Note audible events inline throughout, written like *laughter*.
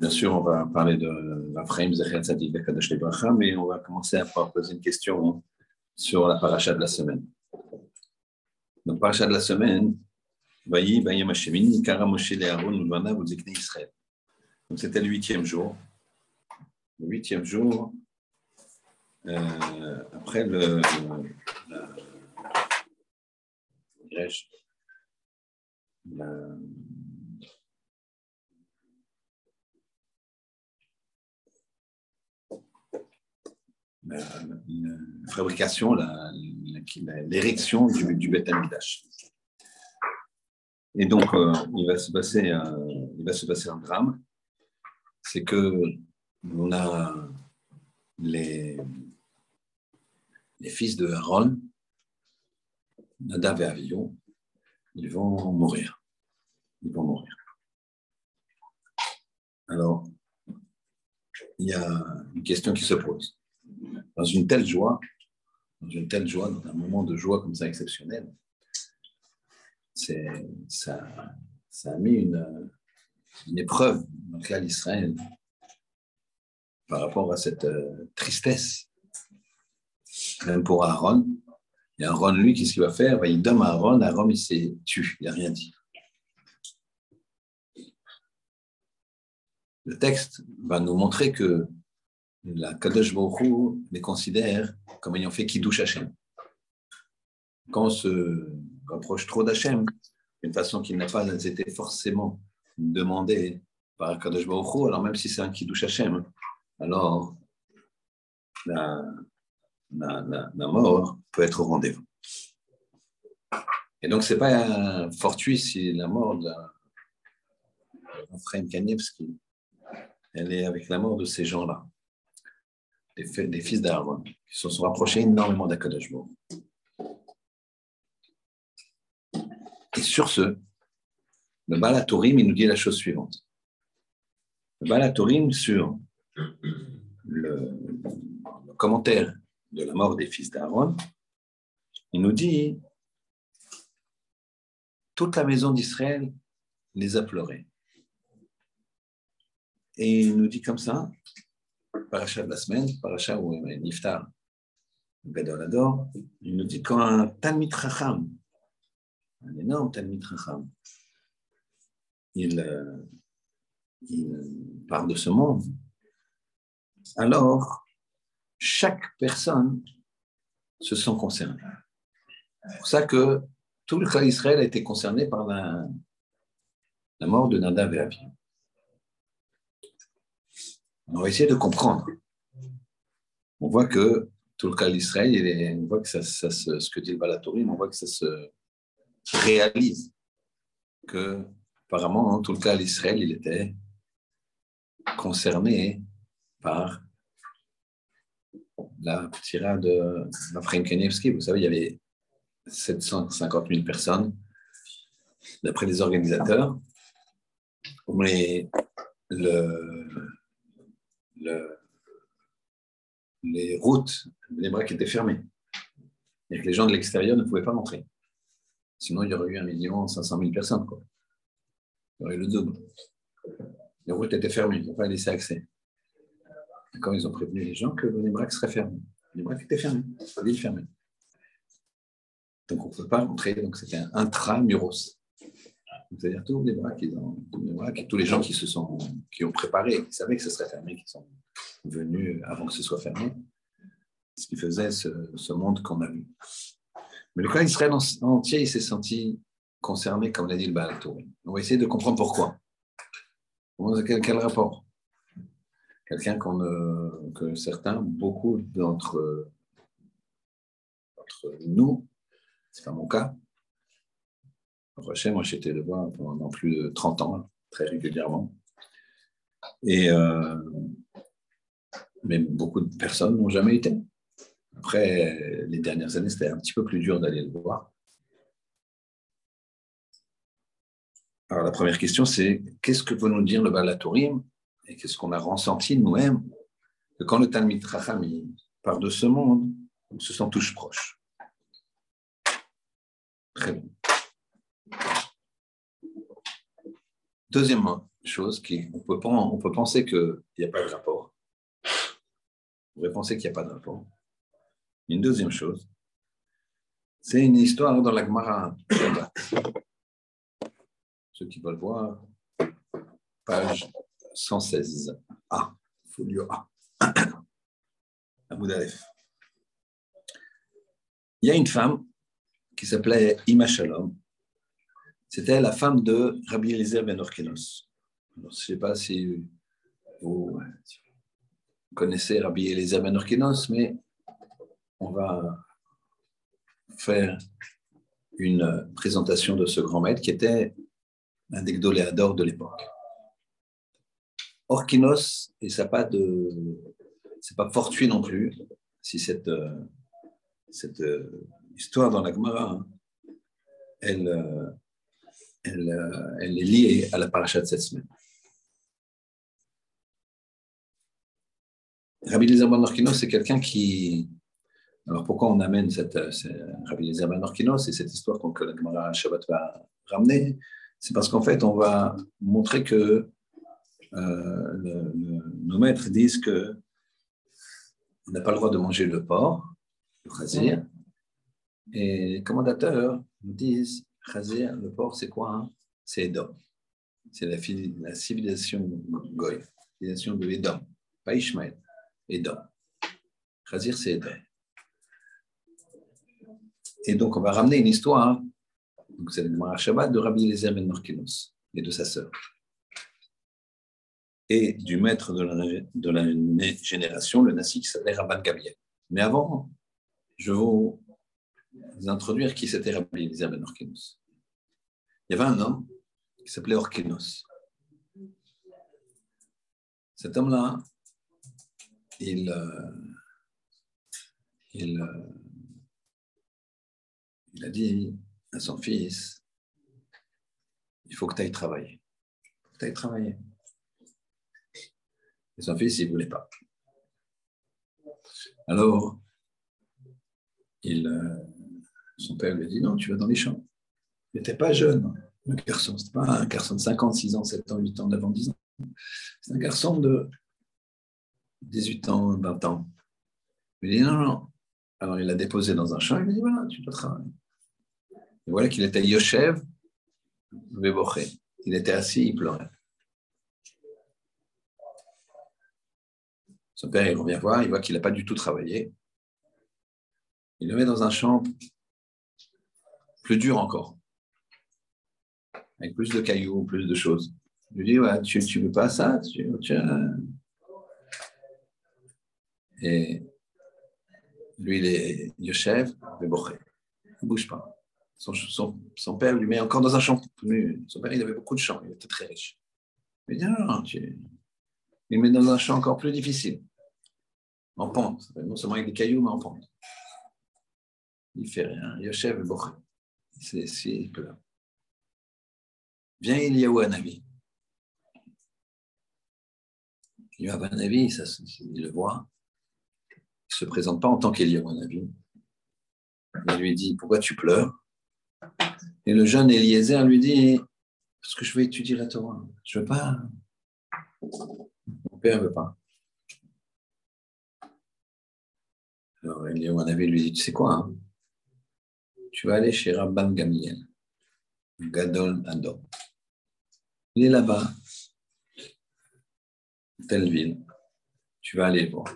Bien sûr, on va parler de l'Afraim Zechet Tzadik Bekadosh Lebracha, mais on va commencer à poser une question sur la paracha de la semaine. Donc, paracha de la semaine, Vayi, Vayi Hashemini, Kara Moshe Leharon, Ulvana, Vuzikne Israël. Donc, c'était le huitième jour. Le huitième jour, euh, après le. La, la, la, fabrication, l'érection du, du Et donc, euh, il, va se passer, euh, il va se passer un drame. C'est que on a les, fils de Aaron, Nadav et Avion, ils vont mourir. Ils vont mourir. Alors, il y a une question qui se pose dans une telle joie, dans une telle joie, dans un moment de joie comme ça exceptionnel, ça, a mis une, une épreuve dans laquelle Israël par rapport à cette euh, tristesse. Même pour Aaron, et Aaron, lui, qu'est-ce qu'il va faire? Il donne à Aaron, Aaron, il s'est tué, il n'a rien dit. Le texte va nous montrer que la Kadosh Baruch les considère comme ayant fait Kiddush Hashem. Quand on se rapproche trop d'Hachem, d'une façon qui n'a pas été forcément demandée par Kadosh Baruch alors même si c'est un Kiddush Hashem, alors la, la, mort peut être au rendez-vous. Et donc, ce n'est pas fortuit si la mort frère Kanievski, elle est avec la mort de ces gens-là des, fils d'Aaron, qui se sont rapprochés énormément d'Akadosh Et sur ce, le Balatorim, il nous dit la chose suivante. Le Balatorim, sur le, commentaire de la mort des fils d'Aaron, il nous dit toute la maison d'Israël les a pleurés. Et il nous dit comme ça, paracha de la semaine, paracha où Niftar, Gadol Ador, il nous dit quand un Talmid Chacham, un énorme Talmid Chacham, il, part de ce monde, alors chaque personne se sent concernée. C'est pour ça que tout le cas d'Israël a été concerné par la, mort de Nadav et. On va essayer de comprendre. On voit que tout le cas d'Israël, on voit que ce que dit le Balatorim, on voit que ça se réalise. Que, apparemment, en tout le cas d'Israël, il était concerné par la tirade de Nafrim Kenevski. Vous savez, il y avait 750 000 personnes, d'après les organisateurs. Mais le, les routes, les bras qui étaient fermés. Et que les gens de l'extérieur ne pouvaient pas rentrer. Sinon, il y aurait eu 1 million 500 000 personnes. Quoi. Il y aurait eu le double. Les routes étaient fermées, ils n'ont pas laissé accès. Quand ils ont prévenu les gens que les bras seraient fermés, les bras étaient fermés, l'île fermée. Donc on ne peut pas rentrer, donc c'était un intramuros. C'est-à-dire tous les tous les gens qui se sont, qui ont préparé, qui savaient que ce serait fermé, qui sont venus avant que ce soit fermé, ce qui faisait ce, monde qu'on a vu. Mais le cas d'Israël entier, il s'est senti concerné, comme l'a dit le Baal On va essayer de comprendre pourquoi. Quel, rapport Quelqu'un qu'on, que certains, beaucoup d'entre nous, c'est pas mon cas, moi j'étais le voir pendant plus de 30 ans, très régulièrement. Et, euh, mais beaucoup de personnes n'ont jamais été. Après, les dernières années, c'était un petit peu plus dur d'aller le voir. Alors la première question, c'est qu'est-ce que peut nous dire le Balatorim et qu'est-ce qu'on a ressenti nous-mêmes quand le Talmud Racham part de ce monde, on se sent tous proches? Très bien. Deuxièmement, chose qui, on peut, on peut penser qu'il n'y a pas de rapport. On pourrait penser qu'il n'y a pas de rapport. Une deuxième chose, c'est une histoire dans la Gemara *coughs* Ceux qui veulent voir, page 116 A, folio A. *coughs* Il y a une femme qui s'appelait Ima Shalom. C'était la femme de Rabbi Eliezer ben Orkenos. je ne sais pas si vous connaissez Rabbi Eliezer ben Orkenos, mais on va faire une présentation de ce grand maître qui était un des gdoléadors de l'époque. Orkinos, et ça pas pas fortuit non plus, si cette, cette histoire dans la Gemara, elle, elle, elle est liée à la paracha de cette semaine. Rabbi Eliezer Orkinos, c'est quelqu'un qui, alors pourquoi on amène cette, euh, Rabbi Eliezer ben et cette histoire que la Gemara Shabbat va ramener. C'est parce qu'en fait, on va montrer que euh, nos maîtres disent que on n'a pas le droit de manger le porc, le chazir, et les commandateurs nous disent chazir, le porc, c'est quoi hein? C'est Edom. C'est la, civilisation Goy, civilisation de Edom, pas Ishmael, Edom. Chazir, c'est Edom. Et donc, on va ramener une histoire, donc c'est le Shabbat de Rabbi Eliezer Ben Norkinos et de sa sœur. Et du maître de la, génération, le Nassi, qui s'appelait Rabban Gabriel. Mais avant, je vais vous introduire qui c'était Rabbi Eliezer Ben Orkinos. Il y avait un homme qui s'appelait Orkinos. Cet homme-là, il, euh, euh, il a dit à son fils, il faut que tu ailles travailler. Il faut que tu ailles travailler. Et son fils, il ne voulait pas. Alors, euh, son père lui dit, non, tu vas dans les champs. Il n'était pas jeune, le garçon. Ce pas un garçon de 50, 6 ans, 7 ans, 8 ans, 9 ans, 10 ans. C'est un garçon de 18 ans, 20 ans. Il dit, non, non. Alors, il l'a déposé dans un champ, il lui dit, voilà, tu dois travailler. Et voilà qu'il était Yoshev Veboché. Il était assis, il pleurait. Son père, il revient voir, il voit qu'il n'a pas du tout travaillé. Il le met dans un champ plus dur encore, avec plus de cailloux, plus de choses. Il lui ouais, tu ne veux pas ça? Et lui, il est Yoshev. Il ne bouge pas. Son, père lui met encore dans un champ. Son père, il avait beaucoup de champs, il était très riche. Il dit non, non, tu... il met dans un champ encore plus difficile, en pente. Non seulement avec des cailloux, mais en pente. Il fait rien. Yoshev Boché. C'est si peu. Viens Eliyahu Hanavi. Eliyahu Hanavi, ça, il le voit. Il ne se présente pas en tant qu'Eliyahu Hanavi. Il lui dit Pourquoi tu pleures? Et le jeune Eliezer lui dit Parce que je veux étudier la Torah. Je ne veux pas. Mon père ne veut pas. Alors Eliyahu lui dit Tu sais quoi hein? Tu vas aller chez Rabban Gamiel, Gadol Ador. Il est là-bas, telle ville. Tu vas aller le voir.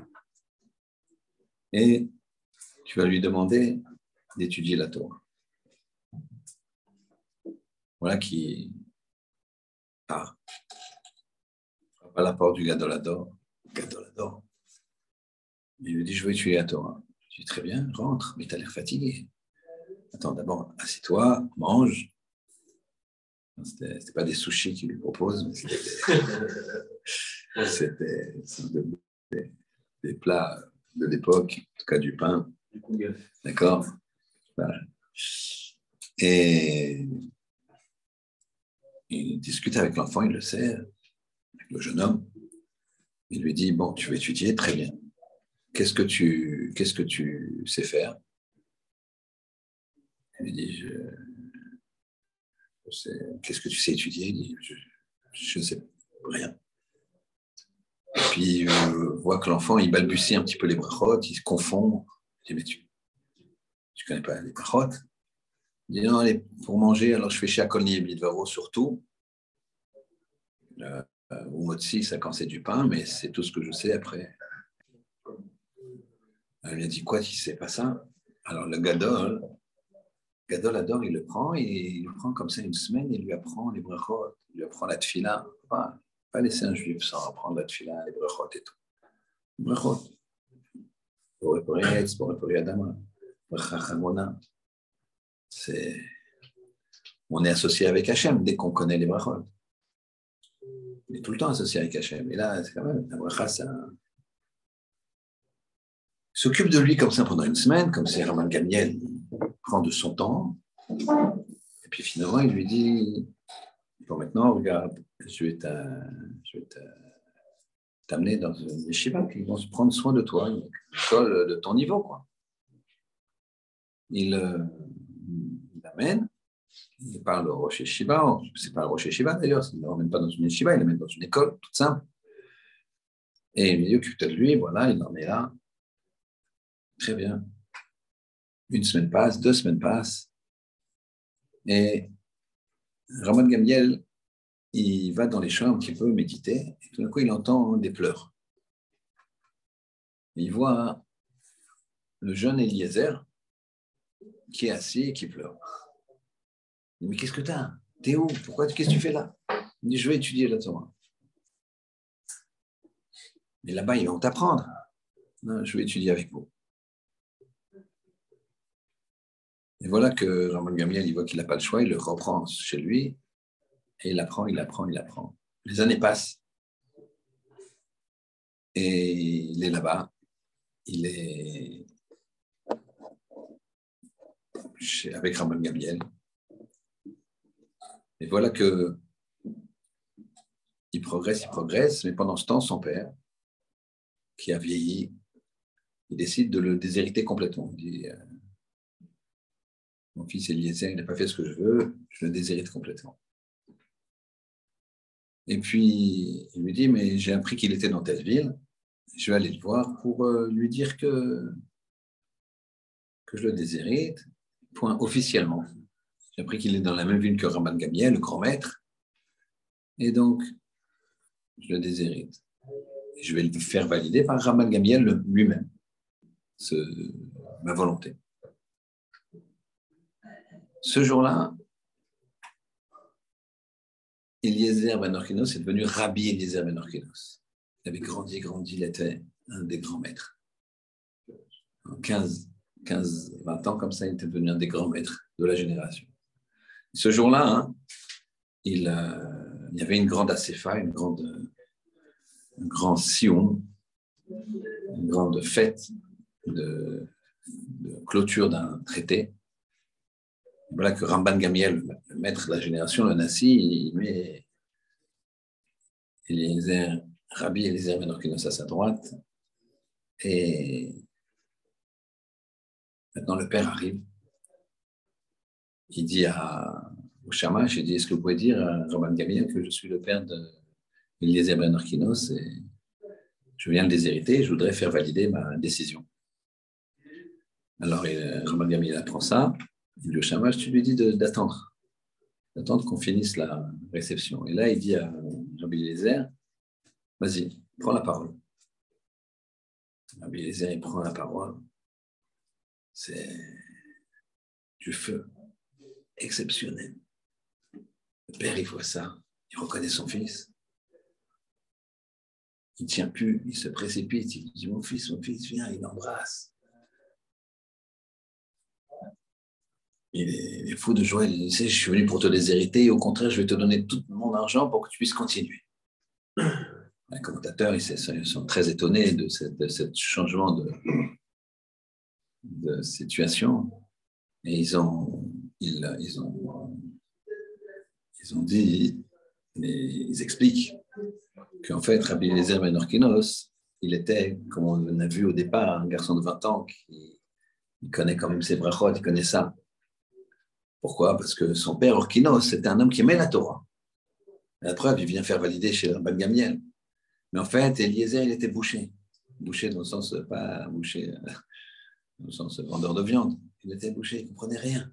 Et tu vas lui demander d'étudier la Torah. Voilà qui part. À la porte du Gadolador. Gadolador. Il lui dit Je veux étudier la Torah. Je dis Très bien, rentre, mais tu as l'air fatigué. Attends, d'abord, assieds-toi, mange. Ce n'était pas des sushis qu'il lui propose, mais c'était *laughs* des, des, plats de l'époque, en tout cas du pain. D'accord Et il discute avec l'enfant, il le sait, avec le jeune homme. Il lui dit Bon, tu veux étudier Très bien. Qu'est-ce que tu, qu'est-ce que tu sais faire? Il lui dit je, Qu'est-ce que tu sais étudier? Il dit Je ne sais, rien. Puis, euh, voit que l'enfant, il balbutie un petit peu les brachot, il se confond. Je dis, mais tu ne connais pas les brachot Il dit, non, allez, pour manger, alors je fais Shakolni et Bidvaro surtout. Euh, ou Motsi, ça quand c'est du pain, mais c'est tout ce que je sais après. Elle lui a dit, quoi, tu sais pas ça? Alors le Gadol, Gadol adore, il le prend et il le prend comme ça une semaine, il lui apprend les brachot, il lui apprend la tfila. Pas, pas laisser un juif sans apprendre la tfila, les brachot et tout. Brachot. C'est. On est associé avec Hachem dès qu'on connaît les brachot. On est tout le temps associé avec Hachem. Et là, c'est quand même, la bracha, ça. S'occupe de lui comme ça pendant une semaine, comme c'est Raman Gamiel, prend de son temps. Et puis finalement, il lui dit Bon, maintenant, regarde, je vais t'amener dans une yeshiva qui vont se prendre soin de toi, une école de ton niveau. Quoi. Il euh, l'amène, il parle au Rocher Shiva, c'est pas le Rocher Shiva d'ailleurs, il ne l'emmène pas dans une yeshiva, il l'amène dans une école toute simple. Et il lui dit de lui, voilà, il en est là. Très bien. Une semaine passe, deux semaines passent. Et Ramon Gamiel, il va dans les champs un petit peu méditer, et tout d'un coup, il entend des pleurs. Il voit le jeune Eliezer qui est assis et qui pleure. Il dit, mais qu'est-ce que tu as T'es où? Pourquoi Qu'est-ce que tu fais là? Il dit, je vais étudier la Torah. Mais là-bas, ils vont t'apprendre. Je vais étudier avec vous. Et voilà que Jean-Marc Gamiel, il voit qu'il n'a pas le choix, il le reprend chez lui, et il apprend, il apprend, il apprend. Les années passent, et il est là-bas, il est avec Ramon Gabriel. Et voilà que il progresse, il progresse, mais pendant ce temps, son père, qui a vieilli, il décide de le déshériter complètement. Euh, mon fils Eliezer, il n'a pas fait ce que je veux, je le déshérite complètement. Et puis, il lui dit, mais j'ai appris qu'il était dans telle ville, je vais aller le voir pour euh, lui dire que, que je le déshérite, point officiellement. J'ai appris qu'il est dans la même ville que Raman Gamiel, le grand maître, et donc, je le déshérite. Je vais le faire valider par Raman Gamiel lui-même, ma volonté. Ce jour-là, Eliezer Ben Orkinos est devenu Rabbi Eliezer Ben Orkinos. Il avait grandi, grandi, il était un des grands maîtres. En 15, 15, 20 ans comme ça, il était devenu un des grands maîtres de la génération. Ce jour-là, hein, il, euh, il, y avait une grande acéfa, une grande, un grand sion, une grande fête de clôture d'un traité voilà que Ramban Gamiel, le maître de la génération, le Nassi, il met Eliezer, Rabbi Eliezer Menorkinos à sa droite. Et maintenant le père arrive. Il dit à, au Shamash, il dit, est-ce que vous pouvez dire à Ramban Gamiel que je suis le père de Eliezer et je viens de déshériter, je voudrais faire valider ma décision. Alors, Ramban Gamiel apprend ça le chamash, tu lui dis d'attendre, d'attendre qu'on finisse la réception. Et là, il dit à Rabbi vas-y, prends la parole. Rabbi Eliezer, il prend la parole. C'est du feu exceptionnel. Le père, il voit ça, il reconnaît son fils. Il ne tient plus, il se précipite, il dit Mon fils, mon fils, viens, il l'embrasse. Il est, fou de joie. Il dit, je suis venu pour te déshériter et au contraire, je vais te donner tout mon argent pour que tu puisses continuer. Les commentateurs ils sont très étonnés de ce changement de, situation. Et ils ont, ils, ont, ils ont dit, ils expliquent qu'en fait, Rabbi Eliezer Ben il était, comme on a vu au départ, un garçon de 20 ans qui connaît quand même ses brachot, il connaît ça. Pourquoi? Parce que son père Orkinos, c'était un homme qui aimait la Torah. La preuve, il vient faire valider chez Rabban Gamiel. Mais en fait, Eliezer, il était bouché. Bouché dans le sens, pas bouché *laughs* dans le sens vendeur de viande. Il était bouché, il ne comprenait rien.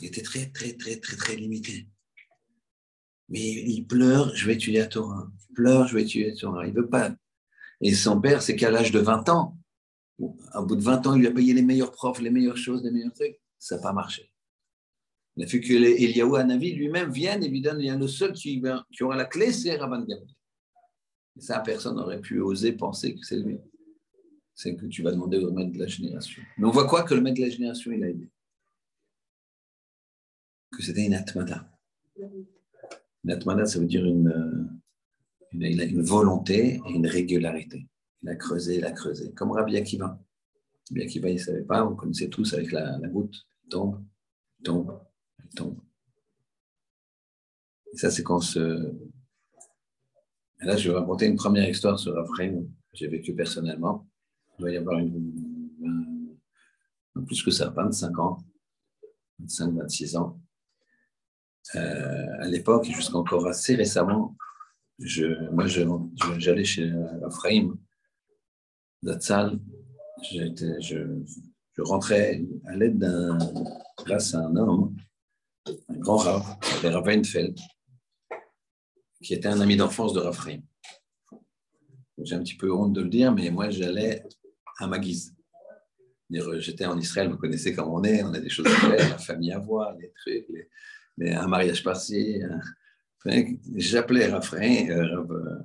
Il était très, très, très, très, très limité. Mais il pleure, je vais étudier à Torah. Il pleure, je vais étudier à Torah. Il ne veut pas. Et son père, c'est qu'à l'âge de 20 ans, au bout de 20 ans, il lui a payé les meilleurs profs, les meilleures choses, les meilleurs trucs. Ça n'a pas marché. Il a fait que Eliyahu Hanavi lui-même vienne et lui donne, le seul qui, aura la clé, c'est Rabban Gamliel. Et ça, personne n'aurait pu oser penser que c'est lui. C'est que tu vas demander au maître de la génération. Mais on voit quoi que le maître de la génération, il a aidé? Que c'était une atmada. Une atmada, ça veut dire une, volonté et une régularité. Il a creusé, il a creusé. Comme Rabbi Akiva. Rabbi Akiva, il ne savait pas, on connaissait tous avec la, la goutte. Il tombe, il tombe, tombe. Et ça, c'est quand se, là, je vais raconter une première histoire sur Raphaël que j'ai vécu personnellement. Il doit y avoir une, plus que ça, 25 ans, 25, 26 ans. Euh, à l'époque, jusqu'encore assez récemment, je, moi, j'allais chez Raphaël Zatzal. Je, je, rentrais à l'aide d'un, grâce à un homme, un grand qui s'appelait Rav qui était un ami d'enfance de Raphaël. J'ai un petit peu honte de le dire, mais moi, j'allais à ma guise. J'étais en Israël, vous connaissez comment on est, on a des choses à faire, la famille à voir, les trucs, les, un mariage par-ci. J'appelais Raphaël, euh,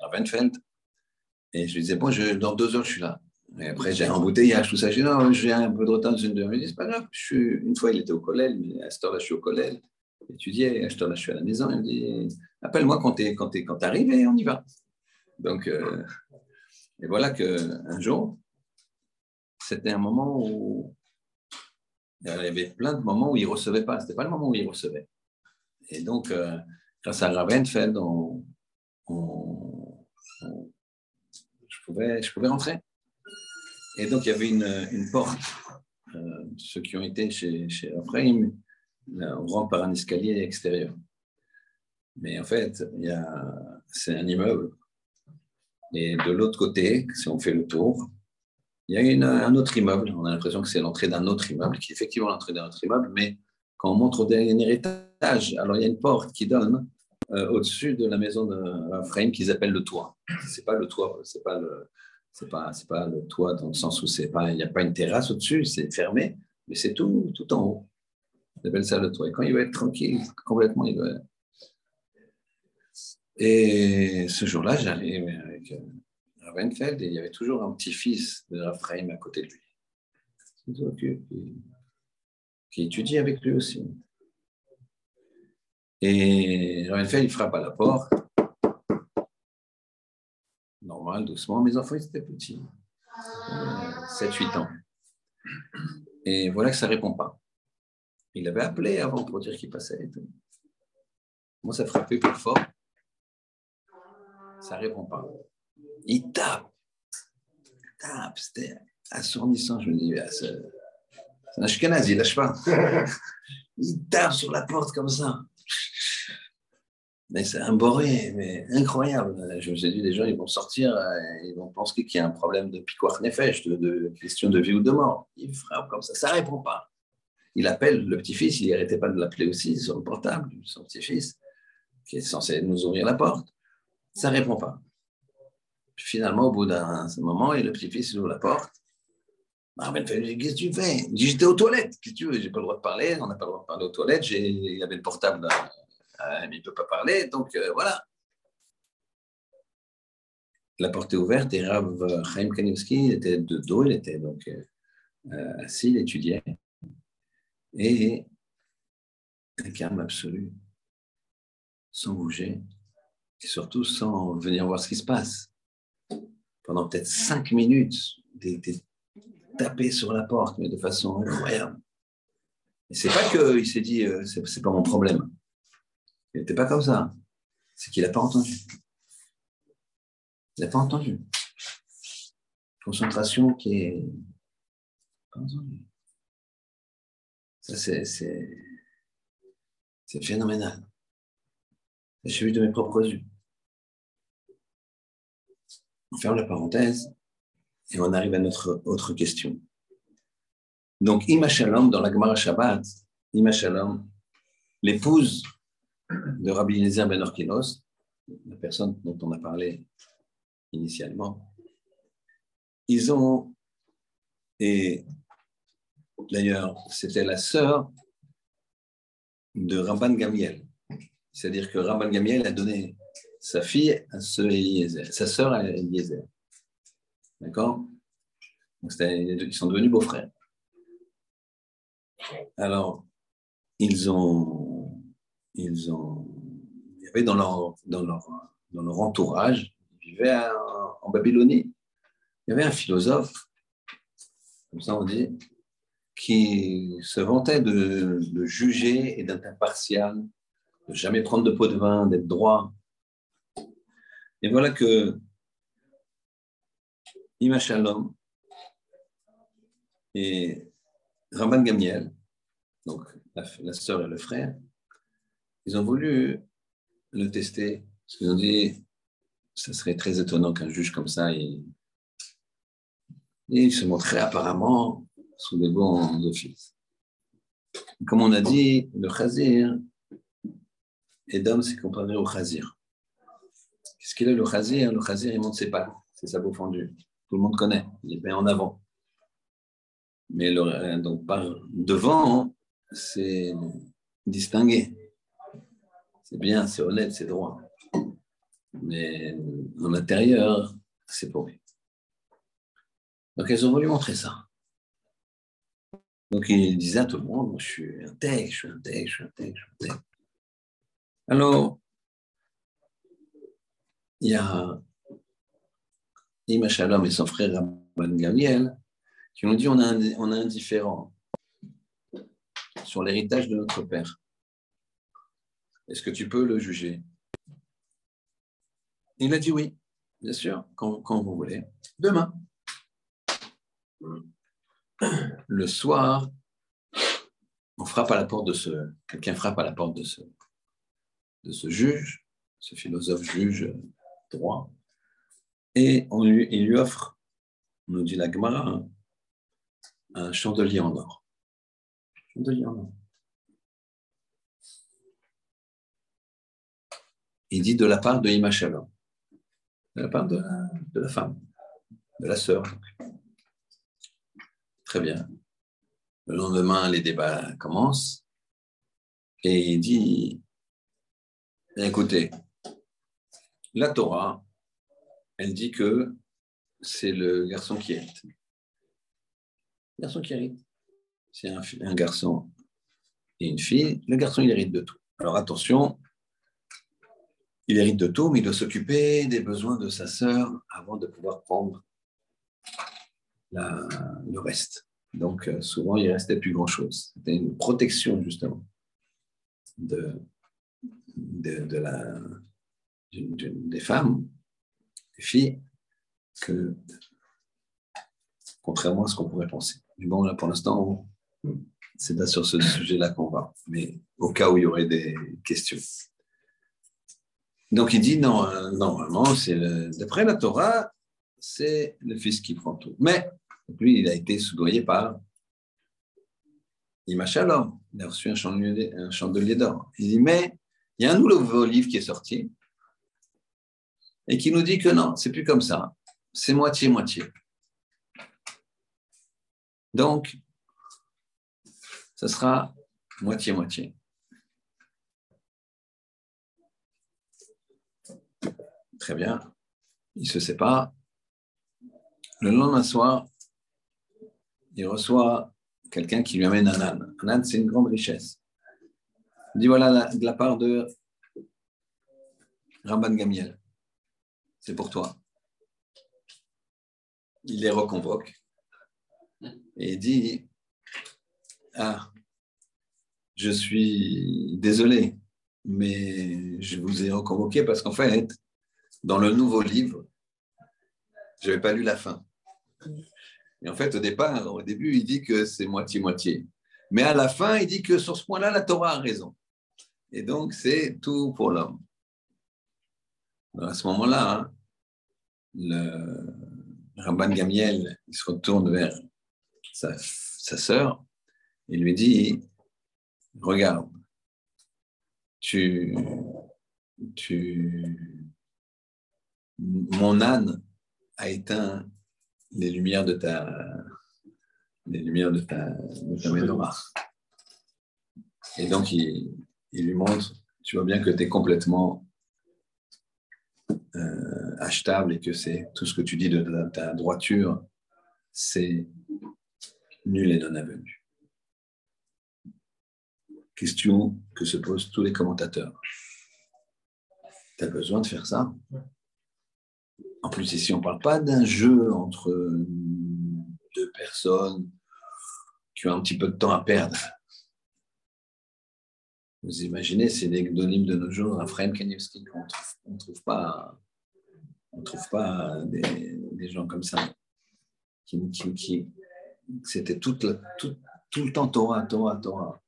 Ravenfeld, et je lui disais, bon, dans deux heures, je suis là. Et après, j'ai embouteillage, tout ça. Je dis, non, j'ai un peu de retard. Il dit, c'est pas grave. Je. Une fois, il était au collège, mais à cette heure-là, je suis au collège étudier, je te suis à la maison, il me dit appelle-moi quand tu quand, quand arrives et on y va. Donc, euh, et voilà qu'un jour, c'était un moment où il y avait plein de moments où il ne recevait pas. Ce n'était pas le moment où il recevait. Et donc, euh, grâce à Ravenfeld, on, je, pouvais, je pouvais rentrer. Et donc, il y avait une, porte. Ceux qui ont été chez, chez Ephraim, on rentre par un escalier extérieur. Mais en fait, c'est un immeuble. Et de l'autre côté, si on fait le tour, il y a un autre immeuble. On a l'impression que c'est l'entrée d'un autre immeuble, qui est effectivement l'entrée d'un autre immeuble, mais quand on montre au dernier étage, alors il y a une porte qui donne euh, au-dessus de la maison de frame qu'ils appellent le toit. C'est pas le toit, c'est pas le, c'est pas, c'est pas le toit dans le sens où c'est pas, il n'y a pas une terrasse au-dessus, c'est fermé, mais c'est tout, tout en haut. Il appelle ça le toit. Et quand il va être tranquille, complètement, il va. Et ce jour-là, j'allais avec euh, Ravenfeld et il y avait toujours un petit-fils de Raphaël à côté de lui. Qui, qui étudie avec lui aussi. Et Ravenfeld, il frappe à la porte. Normal, doucement. Mes enfants, ils étaient petits. 7-8 ans. Et voilà que ça ne répond pas. Il avait appelé avant pour dire qu'il passait. Moi, ça frappait plus fort. Ça ne répond pas. Il tape. Il tape. C'était assourdissant. Je me dis, ah, c'est un ashkenaz, il lâche pas. *laughs* il tape sur la porte comme ça. Mais c'est un boré, mais incroyable. Je me suis dit, les gens, ils vont sortir, ils vont penser qu'il y a un problème de piquoir nefesh, de, de question de vie ou de mort. Il frappe comme ça, ça ne répond pas il appelle le petit-fils, il n'arrêtait pas de l'appeler aussi sur le portable, son petit-fils, qui est censé nous ouvrir la porte. Ça ne répond pas. Finalement, au bout d'un moment, et le petit-fils ouvre la porte. Marvin fait Qu'est-ce que tu fais? Il dit J'étais aux toilettes. Qu'est-ce que tu veux? J'ai pas le droit de parler. On n'a pas le droit de parler aux toilettes. Il avait le portable, euh, mais il ne peut pas parler. Donc euh, voilà. La porte est ouverte et Rav Chaim Kanivski était de dos. Il était donc euh, assis, il étudiait et un calme absolu, sans bouger, et surtout sans venir voir ce qui se passe. Pendant peut-être cinq minutes, des, taper sur la porte, mais de façon incroyable. Et c'est pas qu'il s'est dit, euh, c'est pas mon problème. Il n'était pas comme ça. C'est qu'il n'a pas entendu. Il n'a pas entendu. Concentration qui est pas entendu. Ça, c'est phénoménal. J'ai vu de mes propres yeux. On ferme la parenthèse et on arrive à notre autre question. Donc, Ima Shalom, dans la Gemara Shabbat, Ima Shalom, l'épouse de Rabbi Eliezer Ben Orkinos, la personne dont on a parlé initialement, ils ont, et d'ailleurs, c'était la sœur de Rabban Gamiel. C'est-à-dire que Rabban Gamiel a donné sa fille à ce Eliezer, sa sœur à Eliezer. D'accord? Ils sont devenus beaux-frères. Alors, ils ont, ils ont, dans leur, dans leur, dans leur entourage, ils vivaient en Babylonie, il y avait un philosophe, comme ça on dit, qui se vantait de, juger et d'être impartial, de jamais prendre de pot de vin, d'être droit. Et voilà que Ima et Rabban Gamiel, donc la sœur et le frère, ils ont voulu le tester. Parce qu'ils ont dit, ça serait très étonnant qu'un juge comme ça, il, se montrait apparemment sous des bons offices. Comme on a dit, le chazir, d'homme, c'est comparé au chazir. Qu'est-ce qu'il est le chazir Le chazir, il monte ses pattes, c'est sa beau fendu. Tout le monde connaît, il est en avant. Mais le, donc par devant, c'est distingué. C'est bien, c'est honnête, c'est droit. Mais en l'intérieur, c'est pourri. Donc elles ont voulu montrer ça. Donc il disait à tout le monde, je suis un tech, je suis un tech, je suis un tech, je suis un tech. Alors, il y a Ima Shalom et son frère Rabban Gamiel qui ont dit on a un, on a un différent sur l'héritage de notre père. Est-ce que tu peux le juger? Il a dit oui, bien sûr, quand, vous voulez. Demain le soir, on frappe à la porte de ce, quelqu'un frappe à la porte de ce, de ce juge, ce philosophe juge droit, et on lui, il lui offre, on nous dit la Gemara, un, chandelier en or. Chandelier en or. Il dit de la part de Ima Shalom, de la part de la, femme, de la sœur. Très bien. Le lendemain, les débats commencent. Et il dit, écoutez, la Torah, elle dit que c'est le garçon qui hérite. Garçon qui hérite. C'est un, un, garçon et une fille. Le garçon, il hérite de tout. Alors attention, il hérite de tout, mais il doit s'occuper des besoins de sa sœur avant de pouvoir prendre le reste. Donc, euh, souvent, il restait plus grand-chose. C'était une protection, justement, de, des femmes, des filles, que, contrairement à ce qu'on pourrait penser. Mais bon, là, pour l'instant, c'est pas sur ce sujet-là qu'on va, mais au cas où il y aurait des questions. Donc, il dit, non, euh, normalement, c'est d'après la Torah, c'est le fils qui prend tout. Mais lui, il a été soudoyé par Ima Shalom. Il a reçu un chandelier, d'or. Il dit, mais il y a un nouveau livre qui est sorti et qui nous dit que non, c'est plus comme ça. C'est moitié-moitié. Donc, ce sera moitié-moitié. Très bien. Il se sépare. Le lendemain soir, il reçoit quelqu'un qui lui amène un âne. Un âne, c'est une grande richesse. Il dit voilà, de la part de Rabban Gamiel, c'est pour toi. Il les reconvoque et dit Ah, je suis désolé, mais je vous ai reconvoqué parce qu'en fait, dans le nouveau livre, je n'avais pas lu la fin. Et en fait, au départ, au début, il dit que c'est moitié-moitié. Mais à la fin, il dit que sur ce point-là, la Torah a raison. Et donc, c'est tout pour l'homme. à ce moment-là, hein, le Rabban Gamiel se retourne vers sa, sa sœur et lui dit Regarde, tu, tu, mon âne a éteint les lumières de ta, les lumières de ta, de ta Et donc, il, il, lui montre, tu vois bien que tu es complètement euh, achetable et que c'est tout ce que tu dis de, ta droiture, c'est nul et non avenu. Question que se posent tous les commentateurs. Tu as besoin de faire ça? En plus, ici, on ne parle pas d'un jeu entre deux personnes qui ont un petit peu de temps à perdre. Vous imaginez, c'est l'exonyme de nos jours, un frère Kanievski, on ne trouve pas, on trouve pas des, gens comme ça. Qui, c'était tout, le temps Torah, Torah, Torah,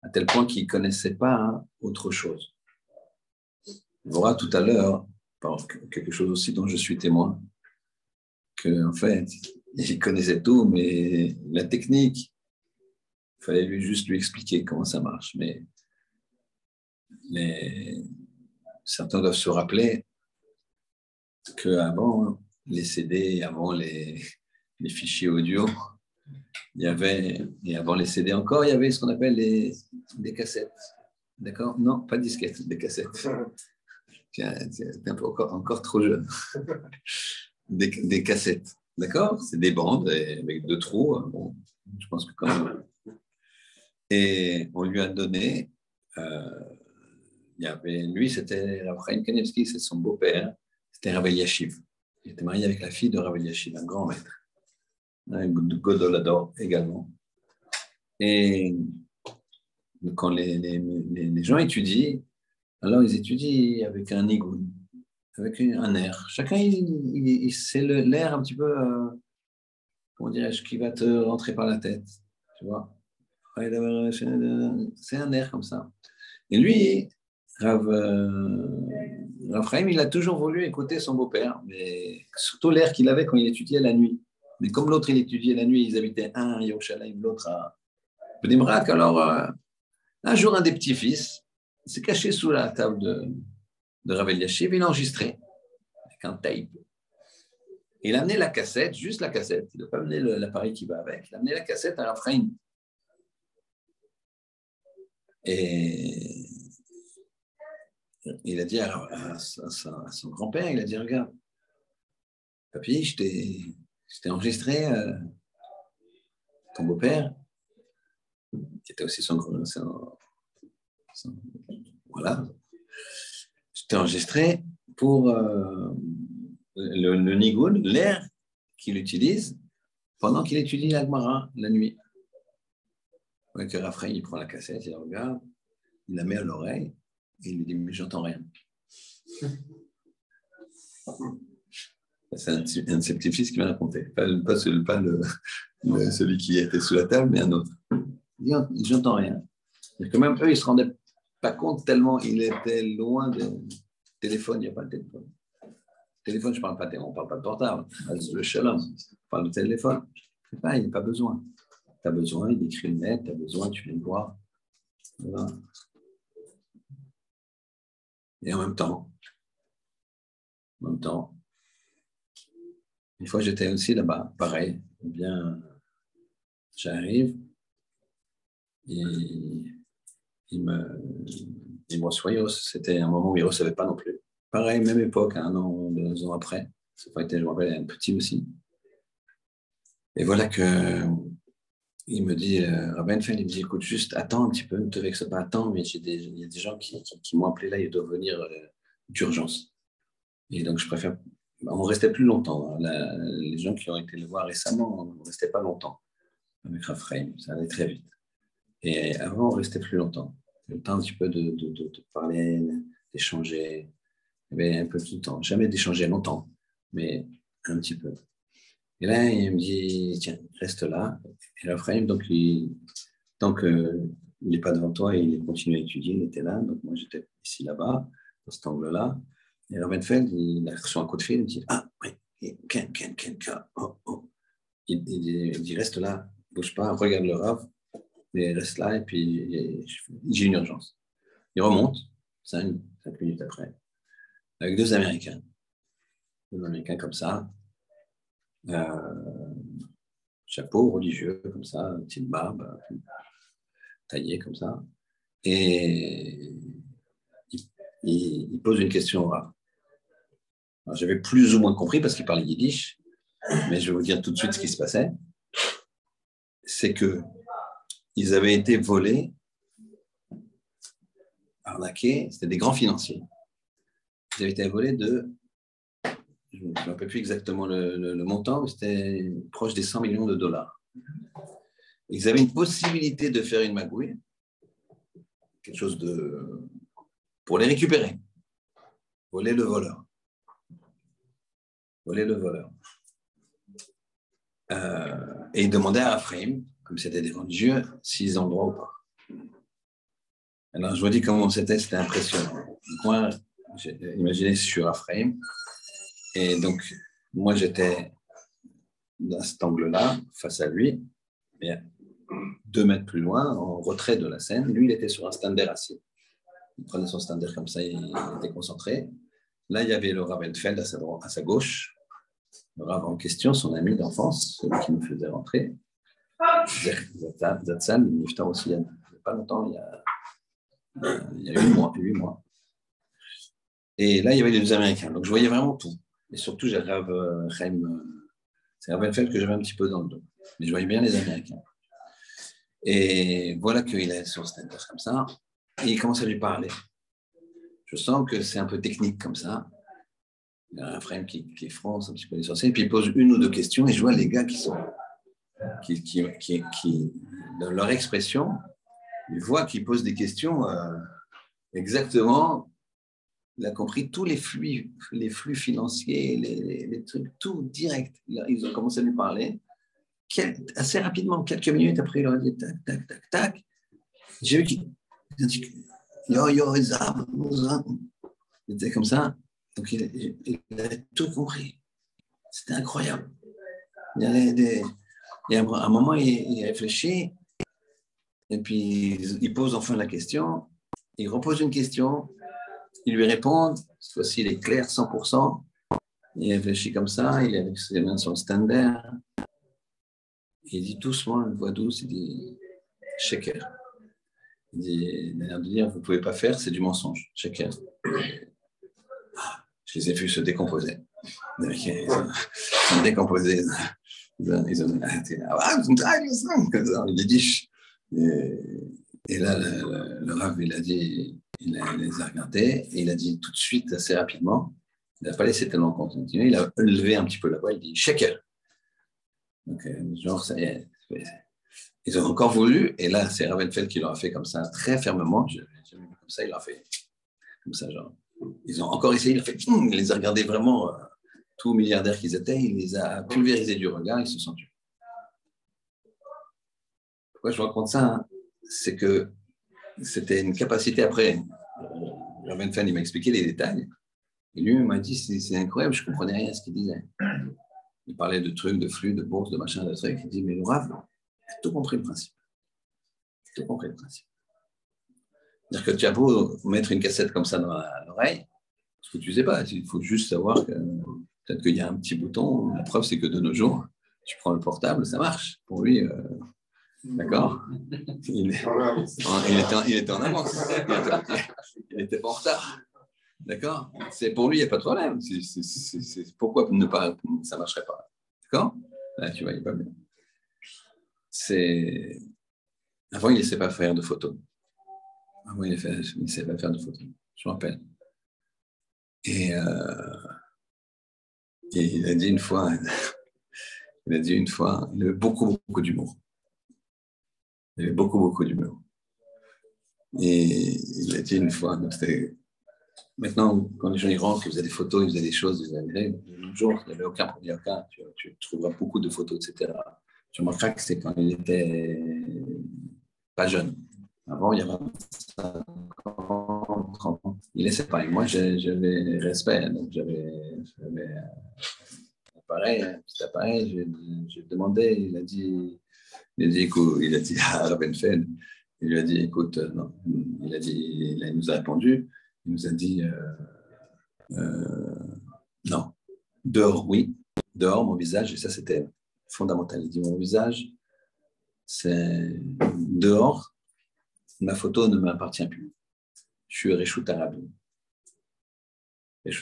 à tel point qu'ils ne connaissaient pas hein, autre chose. Verra tout à l'heure, quelque chose aussi dont je suis témoin, qu'en en fait, il connaissait tout, mais la technique, il fallait lui juste lui expliquer comment ça marche. Mais, certains doivent se rappeler qu'avant les CD, avant les, les, fichiers audio, il y avait, et avant les CD encore, il y avait ce qu'on appelle les, des cassettes. D'accord? Non, pas disquettes, des cassettes. Tiens, peu encore, trop jeune. Des, cassettes. D'accord? C'est des bandes avec deux trous. Hein, bon, je pense que quand même. Et on lui a donné. Euh, il y avait, lui, c'était Raphaël Kanevski, c'est son beau-père. C'était Ravel Yashiv. Il était marié avec la fille de Ravel Yashiv, un grand maître. Un Godolador également. Et quand les, les, gens étudient, alors ils étudient avec un nigoun avec un air. Chacun, c'est l'air un petit peu, euh, comment dirais-je, qui va te rentrer par la tête. Tu vois C'est un air comme ça. Et lui, Rav, euh, il a toujours voulu écouter son beau-père, mais surtout l'air qu'il avait quand il étudiait la nuit. Mais comme l'autre, il étudiait la nuit, ils habitaient un à Yerushalayim, l'autre à Bnebrak. Alors, euh, un jour, un des petits-fils s'est caché sous la table de, de Ravel Yashiv, il a enregistré avec un tape. Il a amené la cassette, juste la cassette. Il n'a pas amené l'appareil qui va avec. Il a amené la cassette à Raphaël. Et il a dit à, son grand-père, il a dit, regarde, papy, je t'ai enregistré euh, ton beau-père, qui était aussi son, son voilà, c'était enregistré pour euh, le, le l'air qu'il utilise pendant qu'il étudie l'Agmara la nuit. Donc, Raphaël, il prend la cassette, il la regarde, il la met à l'oreille et il lui dit Mais j'entends rien. C'est un, de qui m'a raconté, pas, pas, celui, pas le, celui qui était sous la table, mais un autre. Il dit J'entends rien. Et quand même, eux, ils se rendaient pas compte tellement il était loin de téléphone, il n'y a pas de téléphone. Téléphone, je parle pas, on ne parle pas de portable. Le shalom, on parle de téléphone. Pas, il n'y a pas besoin. Tu as besoin, il écrit une lettre, tu as besoin, tu viens le voir. Et en même temps, en même temps, une fois j'étais aussi là-bas, pareil, bien, j'arrive, et il me, il me reçoit, c'était un moment où il ne recevait pas non plus. Pareil, même époque, un an, deux ans après. Ça pas été, je me rappelle, un petit aussi. Et voilà que il me dit, euh, Rabben il me dit, écoute, juste attends un petit peu, ne te vexe pas, attends, mais des, il y a des gens qui, qui, m'ont appelé là, ils doivent venir euh, d'urgence. Et donc, je préfère. On restait plus longtemps. Les gens qui ont été le voir récemment, on ne restait pas longtemps avec Raphaël, ça allait très vite. Et avant, on restait plus longtemps. Le temps un petit peu de, de, de, parler, d'échanger. Il y avait un peu tout le temps. Jamais d'échanger longtemps, mais un petit peu. Et là, il me dit, tiens, reste là. Et là, Frame, donc, il, tant qu'il n'est pas devant toi, il continue à étudier, il était là. Donc, moi, j'étais ici, là-bas, dans cet angle-là. Et Ravenfeld, il a reçu un coup de fil, il dit Ah, oui, Ken, Ken, Ken, Ken, oh, oh. Il, il, dit Reste là, bouge pas, regarde le Rav, mais reste là, et puis j'ai une urgence. Il remonte, cinq, cinq minutes après, avec deux Américains. Deux Américains comme ça, euh, chapeau religieux, comme ça, petite barbe, taillée comme ça. Et il, pose une question au. J'avais plus ou moins compris parce qu'il parlait yiddish, mais je vais vous dire tout de suite ce qui se passait. C'est que ils avaient été volés, arnaqués, c'était des grands financiers. Ils avaient été volés de, je ne me rappelle plus exactement le, montant, mais c'était proche des 100 millions de dollars. Ils avaient une possibilité de faire une magouille, quelque chose de. pour les récupérer. Voler le voleur. Voler le voleur. Euh, et ils demandaient à Ephraim comme c'était des religieux, s'ils ont le droit ou pas. Alors, je vous dis comment c'était, c'était impressionnant. moi, j'ai imaginé sur Ephraim, et donc, moi, j'étais dans cet angle-là, face à lui, mais deux mètres plus loin, en retrait de la scène, lui, il était sur un stander assis. Il prenait son stander comme ça, il était concentré. Là, il y avait le sa, à sa gauche, le Rav en question, son ami d'enfance, celui qui me faisait rentrer. Il aussi il n'y a pas longtemps, il y a, il y mois. Et là, il y avait les Américains. Donc, je voyais vraiment tout. Et surtout, j'ai Rav Chaim, c'est Ravenfeld que j'avais un petit peu dans le dos. Mais je voyais bien les Américains. Et voilà qu'il est sur stand comme ça. Et il commence à lui parler. Je sens que c'est un peu technique comme ça. Il y a un frère qui, qui est France, un petit peu essentiel. Puis il pose une ou deux questions et je vois les gars qui sont qui, dans leur expression, ils voient qu'ils posent des questions euh, exactement. Il a compris tous les flux, les flux financiers, les, trucs, tout direct. Ils ont commencé à lui parler. assez rapidement, quelques minutes après, il leur a dit tac, tac, tac, tac. J'ai vu qu'il dit yo, yo, il était comme ça. Donc il, il a tout compris. C'était incroyable. Il y avait des, et à un moment, il, réfléchit, et puis il pose enfin la question, il repose une question, il lui répond, cette fois-ci il est clair 100%, il réfléchit comme ça, il a ses mains sur le standard, il dit doucement, une voix douce, il dit Sheker. Il dit, de dire, vous ne pouvez pas faire, c'est du mensonge, Sheker. Ah, je les ai vus se décomposer. Ils se décomposer ils ont ah, Et, là, le, le, Rav, il a dit, il, les a regardés et il a dit tout de suite, assez rapidement, il n'a pas laissé tellement continuer, il a levé un petit peu la voix, il dit Shekel. Donc, euh, genre, ça y est. Ils ont encore voulu, et là, c'est Ravenfeld qui leur a fait comme ça, très fermement. Comme ça, il a fait comme ça, genre. Ils ont encore essayé, il a fait, il les a regardés vraiment. Tous milliardaires qu'ils étaient, il les a pulvérisés du regard, ils se sont tués. Pourquoi je raconte ça hein? C'est que c'était une capacité après. Germain Fan, m'a expliqué les détails. Et lui, m'a dit c'est incroyable, je ne comprenais rien à ce qu'il disait. Il parlait de trucs, de flux, de bourse, de machin, de trucs. Il dit mais le Rav, a tout compris le principe. Tout compris le principe. C'est-à-dire que tu as beau mettre une cassette comme ça dans l'oreille, ce que tu ne sais pas, il faut juste savoir que Peut-être qu'il y a un petit bouton. La preuve, c'est que de nos jours, tu prends le portable, ça marche. Pour lui, euh, d'accord il, était en, avance. Il était pas en retard. D'accord C'est Pour lui, il n'y a pas de problème. C'est pourquoi ne pas, ça ne marcherait pas D'accord Là, tu vois, il va bien. C'est. Avant, il ne laissait pas faire de photos. Avant, il ne laissait pas faire de photos. Je me rappelle. Et. Euh, et il a dit une fois, *laughs* il a dit une fois, il avait beaucoup, beaucoup d'humour. Il avait beaucoup, beaucoup d'humour. Et il a dit une fois, maintenant, quand les gens y rentrent, ils faisaient des photos, ils faisaient des choses, ils faisaient un jour, il n'y avait aucun problème, tu, tu trouveras beaucoup de photos, etc. Tu remarqueras que c'est quand il était pas jeune. Avant, il y avait 50 30 ans. il laissait pas. Moi, j'avais respect. Donc, j'avais appareil, un petit appareil. J'ai demandé, il a dit, il a dit, écoute, il a dit *laughs* à Rabben il lui a dit, écoute, non, il a dit, il nous a répondu, il nous a dit, non, dehors, oui, dehors, mon visage, et ça c'était fondamental. Il dit, mon visage, c'est dehors, ma photo ne m'appartient plus. Je suis Réchout Arabim.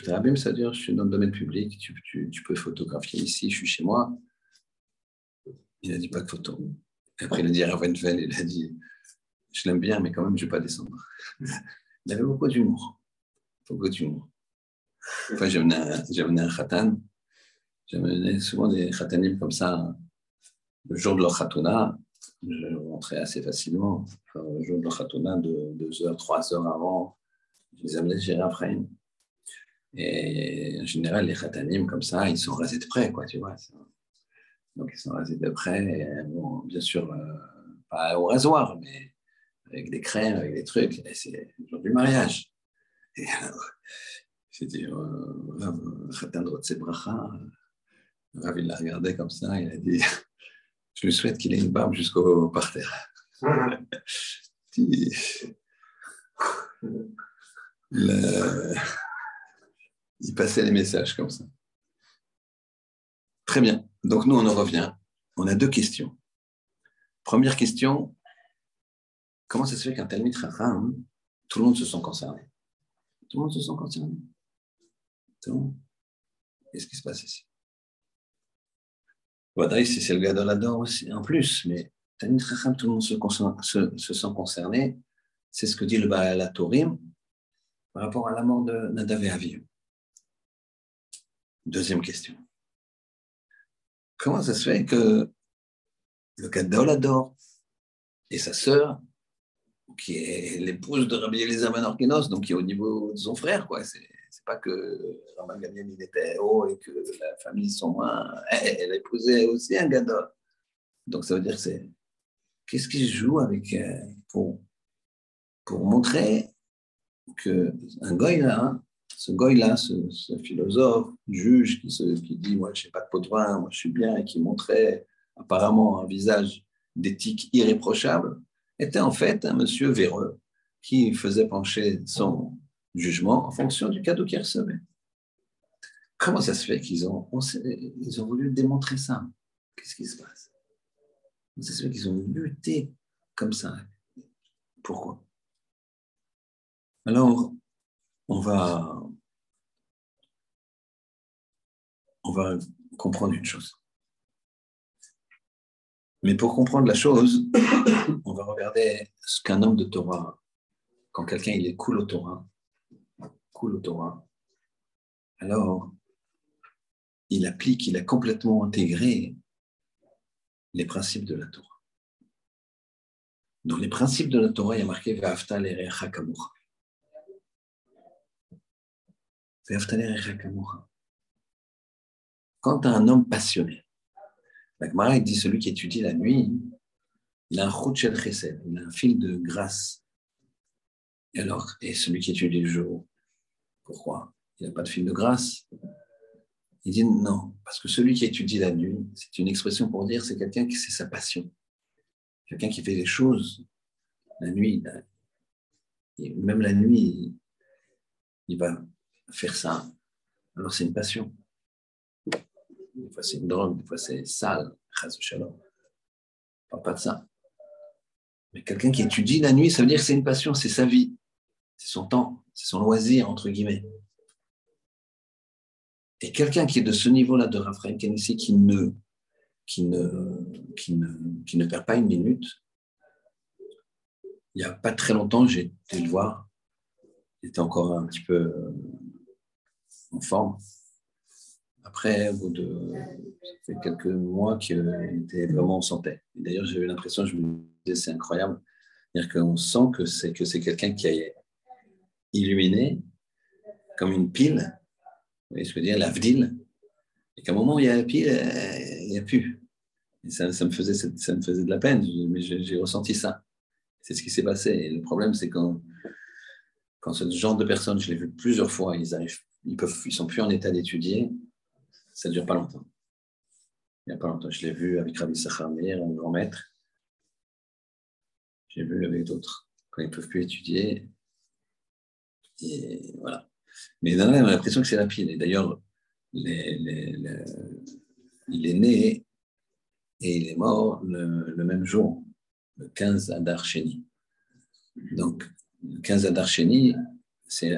Arabim, ça veut dire je suis dans le domaine public, tu, peux photographier ici, je suis chez moi. Il n'a dit pas de photo. après, il a dit à Ravenfeld, il a dit Je l'aime bien, mais quand même, je ne vais pas descendre. Il avait beaucoup d'humour. Beaucoup d'humour. Enfin, j'ai amené un khatan. J'ai souvent des khatanim comme ça. Le jour de leur khatuna, je rentrais assez facilement. le jour de leur khatuna, de deux heures, trois heures avant, je les amenais chez Raphaël. Et en général, les khatanim comme ça, ils sont rasés de près, quoi, tu vois. Donc, ils sont rasés de près. bon, bien sûr, euh, pas au rasoir, mais avec des crèmes, avec des trucs. c'est le jour du mariage. Et alors, j'ai dit, Khatan de Bracha, Rav, il l'a regardé comme ça, il a dit Je lui souhaite qu'il ait une barbe jusqu'au parterre. il, *laughs* il passait les messages comme ça. Très bien. Donc, nous, on en revient. On a deux questions. Première question comment ça se fait qu'un Talmud Chacham, tout le monde se sent concerné? Tout le monde se sent concerné? Tout le monde? Qu'est-ce qui se passe ici? Si c'est le Gadolador aussi, en plus, mais Tanit Chacham, tout le monde se, se, sent concerné. C'est ce que dit le Baal Torim par rapport à la mort de Nadav et Aviv. Deuxième question. Comment ça se fait que le Gadolador et sa sœur, qui est l'épouse de Rabbi Eliezer Ben donc qui est au niveau de son frère, quoi, c'est pas que Raman Gamliel il était haut et que la famille sont moins. *laughs* Elle, épousait aussi un gadol. Donc ça veut dire c'est qu'est-ce qu'il joue avec euh, pour pour montrer que un goy là, ce goy là, ce, philosophe, juge qui, se, qui dit moi je n'ai pas de pot de vin, moi je suis bien et qui montrait apparemment un visage d'éthique irréprochable, était en fait un monsieur véreux qui faisait pencher son, jugement en fonction du cadeau qu'ils recevaient. Comment ça se fait qu'ils ont, ils ont voulu démontrer ça? Qu'est-ce qui se passe? Comment ça se fait qu'ils ont lutté comme ça? Pourquoi? Alors, on va, on va comprendre une chose. Mais pour comprendre la chose, *coughs* on va regarder ce qu'un homme de Torah, quand quelqu'un il est cool au Torah, cool Torah, alors il applique, il a complètement intégré les principes de la Torah. Dans les principes de la Torah, il y a marqué Quand tu as un homme passionné, la Gemara dit celui qui étudie la nuit, il a un chesed, il a un fil de grâce. Et alors, et celui qui étudie le jour, pourquoi? Il n'y a pas de film de grâce. Il dit non, parce que celui qui étudie la nuit, c'est une expression pour dire c'est quelqu'un qui c'est sa passion. Quelqu'un qui fait les choses la nuit, même la nuit, il va faire ça. Alors c'est une passion. Des fois c'est une drogue, des fois c'est sale, shalom. parle pas de ça. Mais quelqu'un qui étudie la nuit, ça veut dire que c'est une passion, c'est sa vie, c'est son temps c'est son loisir, entre guillemets. Et quelqu'un qui est de ce niveau-là de Raphaël Kennedy, qui ne, qui, ne, qui, ne, qui ne perd pas une minute, il n'y a pas très longtemps, j'ai été le voir. Il était encore un petit peu euh, en forme. Après, au bout de ça fait quelques mois qu'il était vraiment en santé. D'ailleurs, j'ai eu l'impression, je me disais, c'est incroyable. C'est-à-dire sent que c'est, que quelqu'un qui a illuminé comme une pile. Vous voyez ce que je veux dire, l'avdil. Et qu'à un moment où il y a la pile, il n'y a plus. Ça, me faisait, ça me faisait de la peine, mais j'ai ressenti ça. C'est ce qui s'est passé. Le problème, c'est quand, quand ce genre de personnes, je l'ai vu plusieurs fois, ils arrivent, ils peuvent, ils sont plus en état d'étudier, ça ne dure pas longtemps. Il n'y a pas longtemps, je l'ai vu avec Rabbi Sachar un grand maître. J'ai vu avec d'autres. Quand ils ne peuvent plus étudier, voilà. Mais on a l'impression que c'est rapide. Et d'ailleurs, il est né et il est mort le, même jour, le 15 Adar Sheni. Donc, le 15 Adar Sheni, c'est,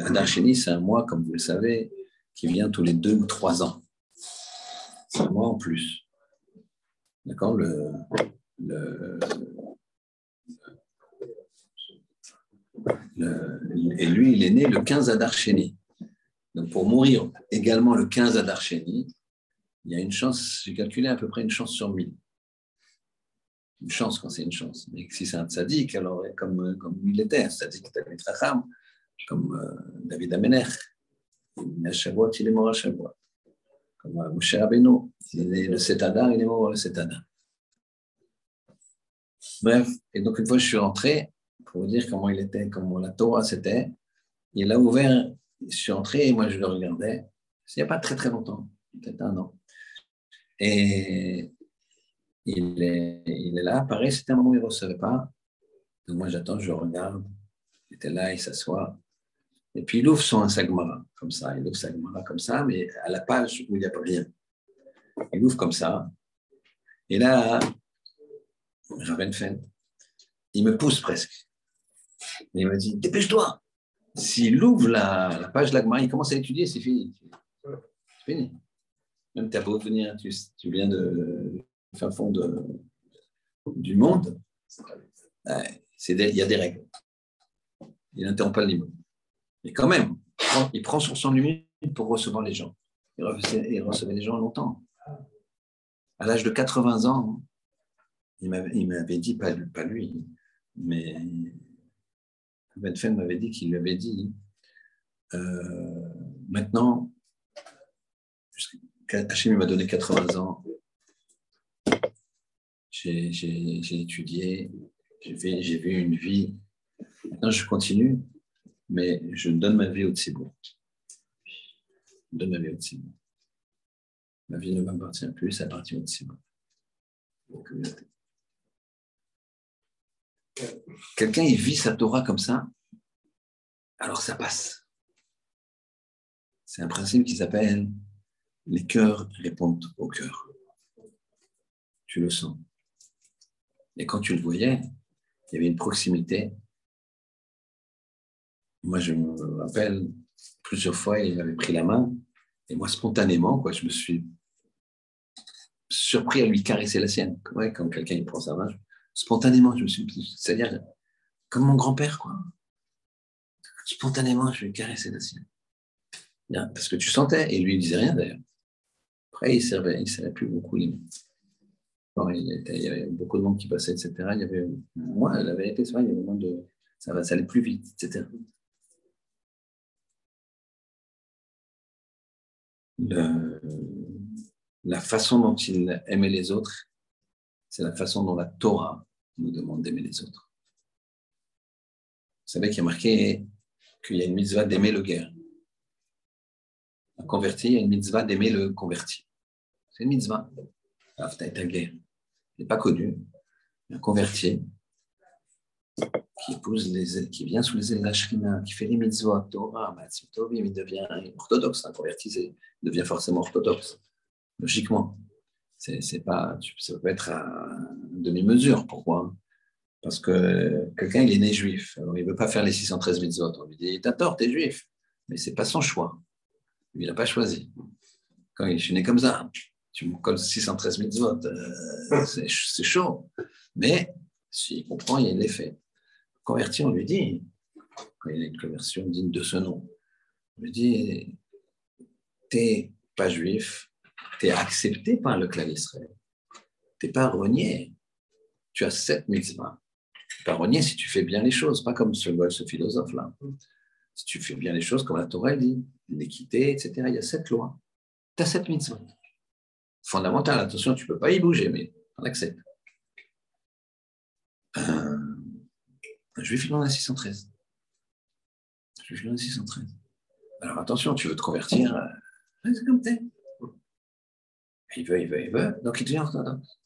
c'est un mois, comme vous le savez, qui vient tous les deux ou trois ans. C'est un mois en plus. D'accord? Le, et lui, il est né le 15 Adar Sheni. Donc, pour mourir également le 15 Adar Sheni, il y a une chance, j'ai calculé à peu près une chance sur mille. Une chance quand c'est une chance. Mais si c'est un tzaddik, alors comme, comme il était, un tzaddik David Racham, comme euh, David Amener, il est à Shavuot, il est mort à Shavuot. Comme euh, Moshe Rabbeinu, il est le 7 Adar, il est mort le 7 Adar. Bref, et donc une fois je suis rentré, pour vous dire comment il était, comment la Torah c'était, il a ouvert, je suis entré et moi je le regardais, il n'y a pas très très longtemps, peut-être un an. Et il est, il est là, pareil, c'était un moment où il ne recevait pas. Donc moi j'attends, je regarde, il était là, il s'assoit. Et puis il ouvre son sagmara, comme ça, il ouvre sagmara comme ça, mais à la page où il n'y a pas rien. Il ouvre comme ça. Et là, Ravenfen, il me pousse presque. Il me dit, dépêche-toi. S'il ouvre la, page de l'agmara, il commence à étudier, c'est fini. C'est fini. Même tu beau venir, tu, viens de, fin fond du monde, il y a des règles. Il n'interrompt pas le livre. Mais quand même, il prend sur son limite pour recevoir les gens. Il recevait, les gens longtemps. À l'âge de 80 ans, il m'avait dit, pas, lui, mais Ben m'avait dit qu'il lui avait dit euh, maintenant, Hachem m'a donné 80 ans, j'ai étudié, j'ai vu une vie. Maintenant, je continue, mais je donne ma vie au Tsibour. Je donne ma vie au Tsibour. Ma vie ne m'appartient plus, ça appartient au Tsibour. Quelqu'un, il vit sa Torah comme ça, alors ça passe. C'est un principe qui s'appelle les cœurs répondent au cœur. Tu le sens. Et quand tu le voyais, il y avait une proximité. Moi, je me rappelle, plusieurs fois, il m'avait pris la main. Et moi, spontanément, quoi, je me suis surpris à lui caresser la sienne. Ouais, quand quelqu'un prend sa main, spontanément, je me suis c'est-à-dire comme mon grand-père, quoi. Spontanément, je lui caresser la sienne. Parce que tu sentais, et lui, il disait rien d'ailleurs. Après, il ne il servait plus beaucoup les mains il, y avait beaucoup de monde qui passait, etc. Il y avait, moi, la vérité, c'est vrai, il y avait moins de. Ça allait plus vite, etc. la façon dont il aimait les autres, c'est la façon dont la Torah nous demande d'aimer les autres. Vous savez qu'il y a marqué qu'il y a une mitzvah d'aimer le guerre. Un converti, il y a une mitzvah d'aimer le converti. C'est une mitzvah. guerre n'est pas connu, un converti qui épouse les, qui vient sous les ailes d'Ashrina, qui fait les mitzvot, Torah, il devient orthodoxe, un converti il devient forcément orthodoxe, logiquement. C'est, pas, ça peut être à demi-mesure. Pourquoi Parce que quelqu'un, il est né juif, alors il ne veut pas faire les 613 mitzvot. On lui dit, t'as tort, t'es juif. Mais c'est pas son choix. il n'a pas choisi. Quand il est né comme ça, tu me colles 613 mitzvot, euh, *laughs* c'est chaud. Mais s'il comprend, il a l'effet. Converti, on lui dit, quand il y a une conversion digne de ce nom, on lui dit, t'es pas juif, t'es accepté par le clan Israël. T'es pas renié. Tu as sept mitzvahs. Renié si tu fais bien les choses, pas comme ce, ce philosophe-là. Si tu fais bien les choses, comme la Torah dit, l'équité, etc., il y a sept lois. Tu as sept mitzvahs fondamental. Attention, tu ne peux pas y bouger, mais on accepte. Euh, un juif, il en a 613. Je suis 613. Alors attention, tu veux te convertir, euh, c'est comme t'es. Il veut, il veut, il veut. Donc il devient orthodoxe.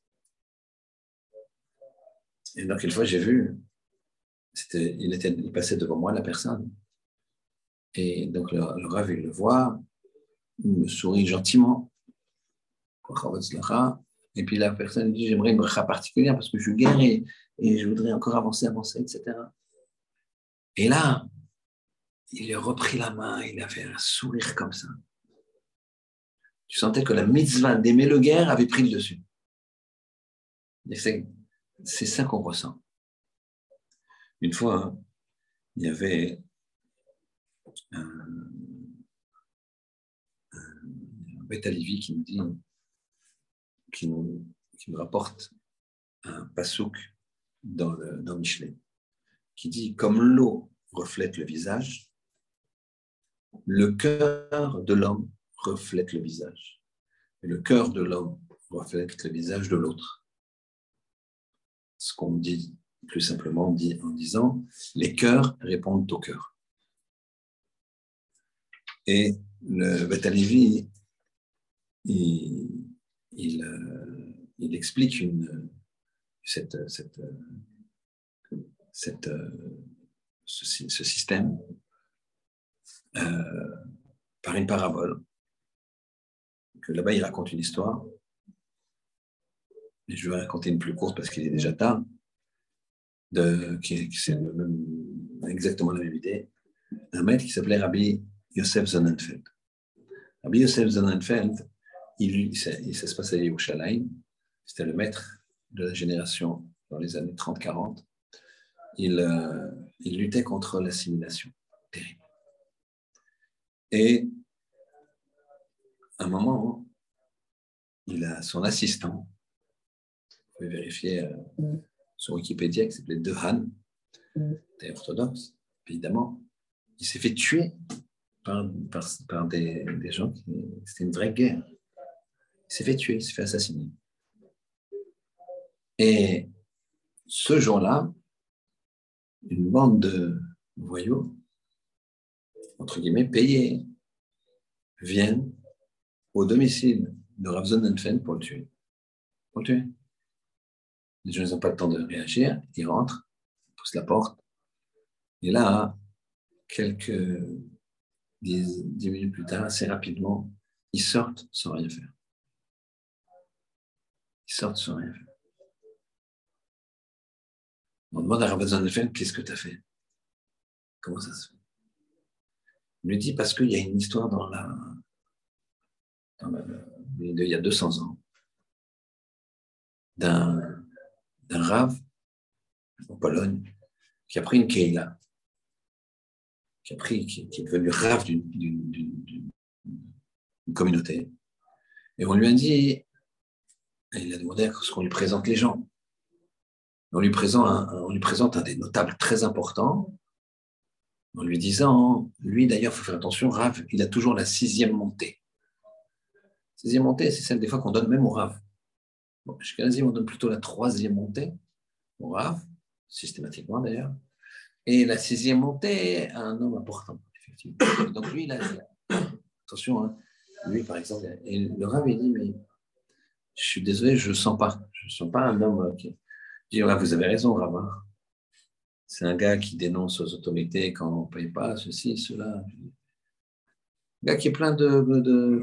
Et donc, une fois, j'ai vu, il, passait devant moi, la personne. Et donc, le, le Rav, il le voit, il me sourit gentiment. Et puis la personne dit J'aimerais une bracha particulière parce que je suis guéri et je voudrais encore avancer, avancer, etc. Et là, il a repris la main, il a fait un sourire comme ça. Tu sentais que la mitzvah d'aimer le guerre avait pris le dessus. C'est, ça qu'on ressent. Une fois, il y avait un, un qui nous dit, qui nous, rapporte un pasouk dans, dans Michelet, qui dit Comme l'eau reflète le visage, le cœur de l'homme reflète le visage. Et le cœur de l'homme reflète le visage de l'autre. Ce qu'on dit plus simplement dit en disant les cœurs répondent au cœur. Et le Betalevi, il, il, euh, explique cette, ce, système euh, par une parabole. Là-bas, il raconte une histoire. Et je vais raconter une plus courte parce qu'il est déjà tard. De, qui, c'est exactement la même idée. Un maître qui s'appelait Rabbi Yosef Zonenfeld. Rabbi Yosef Zonenfeld, il, ça, se passait à Yerushalayim. C'était le maître de la génération dans les années 30-40. Il, euh, il luttait contre l'assimilation. Terrible. Et à un moment, il a son assistant, pouvez vérifier euh, mm. sur Wikipédia, qui s'appelait Dehan, mm. orthodoxe, évidemment. Il s'est fait tuer par, par, des, des, gens qui. C'était une vraie guerre. Il s'est fait tuer, il s'est fait assassiner. Et ce jour-là, une bande de voyous entre guillemets, payés, viennent au domicile de Rav Zonenfen pour le tuer. Pour le tuer. Les gens n'ont pas le temps de réagir, ils rentrent, ils poussent la porte, et là, quelques dix, minutes plus tard, assez rapidement, ils sortent sans rien faire. Ils sortent sans rien faire. On demande à Rav Zonenfen, qu'est-ce que tu as fait? Comment ça se fait? Il lui dit parce qu'il y a une histoire dans la, il y a 200 ans d'un rave en Pologne qui a pris une keila, qui, a pris, qui, est devenu rave d'une communauté. Et on lui a dit, il a demandé à ce qu'on lui présente les gens. On lui, présente on lui présente un des notables très importants, en lui disant, lui d'ailleurs, il faut faire attention, Rav, il a toujours la sixième montée. Sixième montée, c'est celle des fois qu'on donne même au Rav. Bon, chez on donne plutôt la troisième montée au Rav, systématiquement d'ailleurs, et la sixième montée un homme important, effectivement. Donc lui, a, attention, hein, lui par exemple, et le Rav, il dit, mais je suis désolé, je ne sens pas, je ne sens pas un homme qui... Je dis, vous avez raison, Rav, hein. C'est un gars qui dénonce aux autorités quand on ne paye pas, ceci, cela. Un gars qui est plein de, de, de,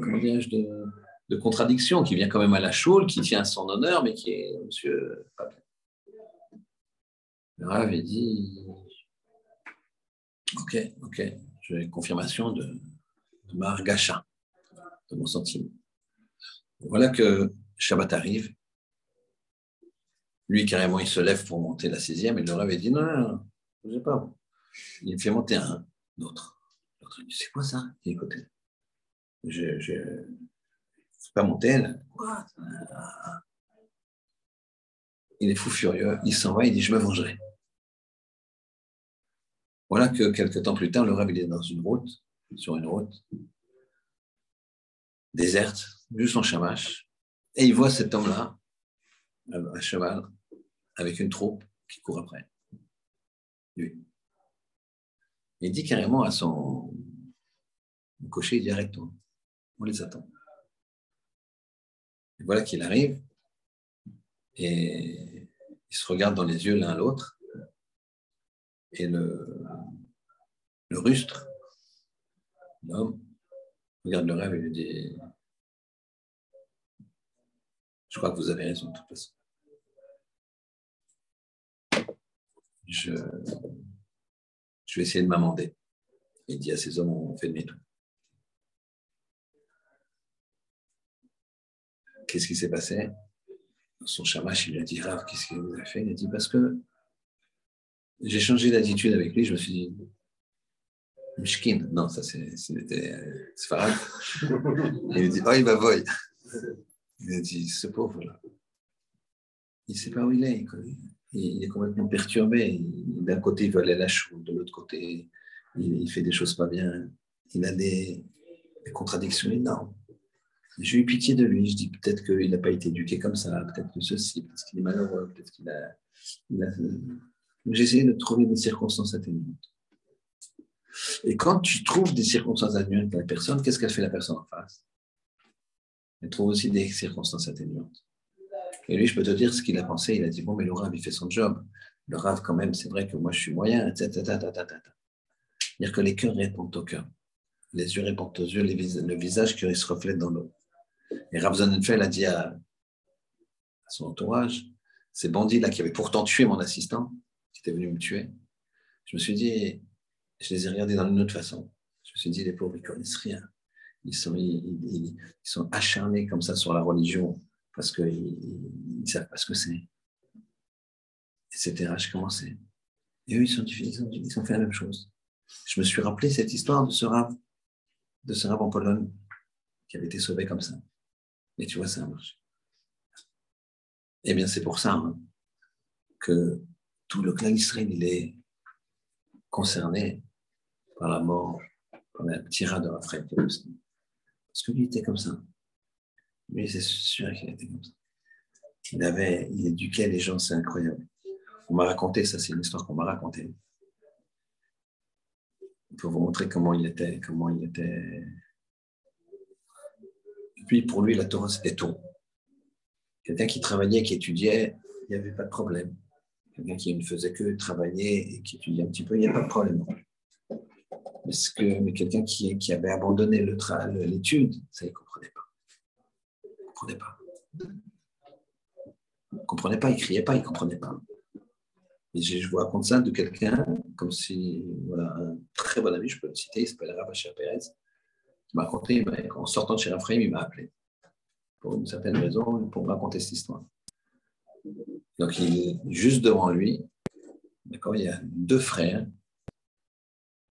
contradictions, qui vient quand même à la choule, qui tient son honneur, mais qui est monsieur Le Rav dit Ok, ok, j'ai confirmation de, de ma gacha, de mon sentiment. Voilà que Shabbat arrive lui, carrément, il se lève pour monter la sixième et le avait dit non, non, non, sais pas. Il fait monter un autre. L'autre dit c'est quoi ça? Écoutez, peux pas monter là. Quoi Il est fou furieux, il s'en va, il dit je me vengerai. Voilà que quelques temps plus tard, le rêve il est dans une route, sur une route déserte, juste en chamache, et il voit cet homme-là, à cheval, avec une troupe qui court après lui. Il dit carrément à son cocher, il dit arrête-toi, on les attend. Et voilà qu'il arrive et ils se regardent dans les yeux l'un l'autre. Et le, rustre, l'homme, regarde le rêve et lui dit Je crois que vous avez raison de toute façon. Je, je vais essayer de m'amender. Il dit à ces hommes On fait demi-tour. Qu'est-ce qui s'est passé? Son chamash, il lui a dit Rav, qu'est-ce qu'il vous a fait? Il a dit Parce que j'ai changé d'attitude avec lui, je me suis dit Mishkin, non, ça c'était Sfarad. *laughs* Il a dit Oh, il va voy. Il a dit Ce pauvre-là, il ne sait pas où il est. Il est complètement perturbé. D'un côté, il veut aller à la chou, de l'autre côté, il fait des choses pas bien. Il a des, des contradictions énormes. J'ai eu pitié de lui. Je dis peut-être qu'il n'a pas été éduqué comme ça, peut-être que ceci, peut-être qu'il est malheureux, peut-être qu'il a. J'ai essayé de trouver des circonstances atténuantes. Et quand tu trouves des circonstances atténuantes pour la personne, qu'est-ce qu'elle fait la personne en face? Elle trouve aussi des circonstances atténuantes. Et lui, je peux te dire ce qu'il a pensé. Il a dit Bon, mais le Rav, il fait son job. Le Rav, quand même, c'est vrai que moi, je suis moyen, etc. C'est-à-dire que les cœurs répondent au cœur. Les yeux répondent aux yeux, le visage qui se reflète dans l'eau. Et Rav Zonnenfeld a dit à, son entourage, ces bandits-là qui avaient pourtant tué mon assistant, qui étaient venus me tuer, je me suis dit, je les ai regardés dans une autre façon. Je me suis dit, les pauvres, ils ne connaissent rien. Ils sont, ils, sont acharnés comme ça sur la religion parce qu'ils ne savent pas ce que c'est. Etc. Je commençais. Et eux, ils ont fait la même chose. Je me suis rappelé cette histoire de ce rave, de ce rave en Pologne, qui avait été sauvé comme ça. Et tu vois, ça a marché. Eh bien, c'est pour ça hein, que tout le clan Israël, il est concerné par la mort, par la tirade de Raphaël Parce que lui était comme ça. Lui, c'est sûr qu'il était comme ça. Il avait, il éduquait les gens, c'est incroyable. On m'a raconté, ça c'est une histoire qu'on m'a racontée. Pour vous montrer comment il était, comment il était puis, pour lui, la Torah, c'était tout. Quelqu'un qui travaillait, qui étudiait, il n'y avait pas de problème. Quelqu'un qui ne faisait que travailler et qui étudiait un petit peu, il n'y a pas de problème. que, mais quelqu'un qui, avait abandonné l'étude, ça, il ne comprenait pas. Il ne comprenait pas. Il ne comprenait pas, il ne criait pas, il ne comprenait pas. Et je, vous raconte ça de quelqu'un, comme si, voilà, un très bon ami, je peux le citer, il s'appelle Rabacha Pérez m'a raconté, en sortant de chez Raphaël, il m'a appelé. Pour une certaine raison, pour me raconter cette histoire. Donc, juste devant lui, d'accord, il y a deux frères,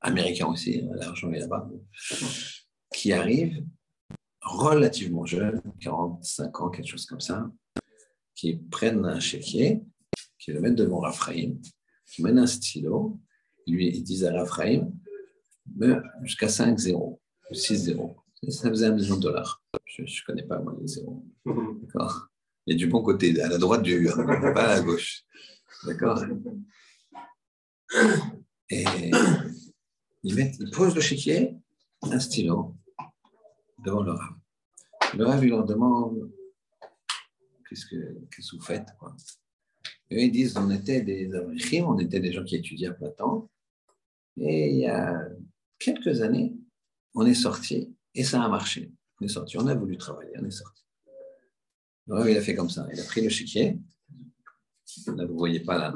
américains aussi, l'argent est là-bas, qui arrivent relativement jeunes, 45 ans, quelque chose comme ça, qui prennent un chéquier, qui le mettent devant Raphaël, qui mènent un stylo, lui, ils disent à Raphaël, jusqu'à 5-0. 6-0. Ça faisait un million de dollars. Je ne connais pas, moi, les zéros. D'accord Et du bon côté, à la droite du *laughs* pas à la gauche. D'accord Et ils, mettent, ils posent le chéquier, un stylo, devant le rave. Le rave, il leur demande Qu'est-ce que, qu'est-ce que vous faites quoi Et ils disent On était des abrichim, on était des gens qui étudiaient à temps. Et il y a quelques années, on est sorti et ça a marché. On est sorti, on a voulu travailler, on est sorti. Il a fait comme ça, il a pris le chéquier. Là, vous ne voyez pas là.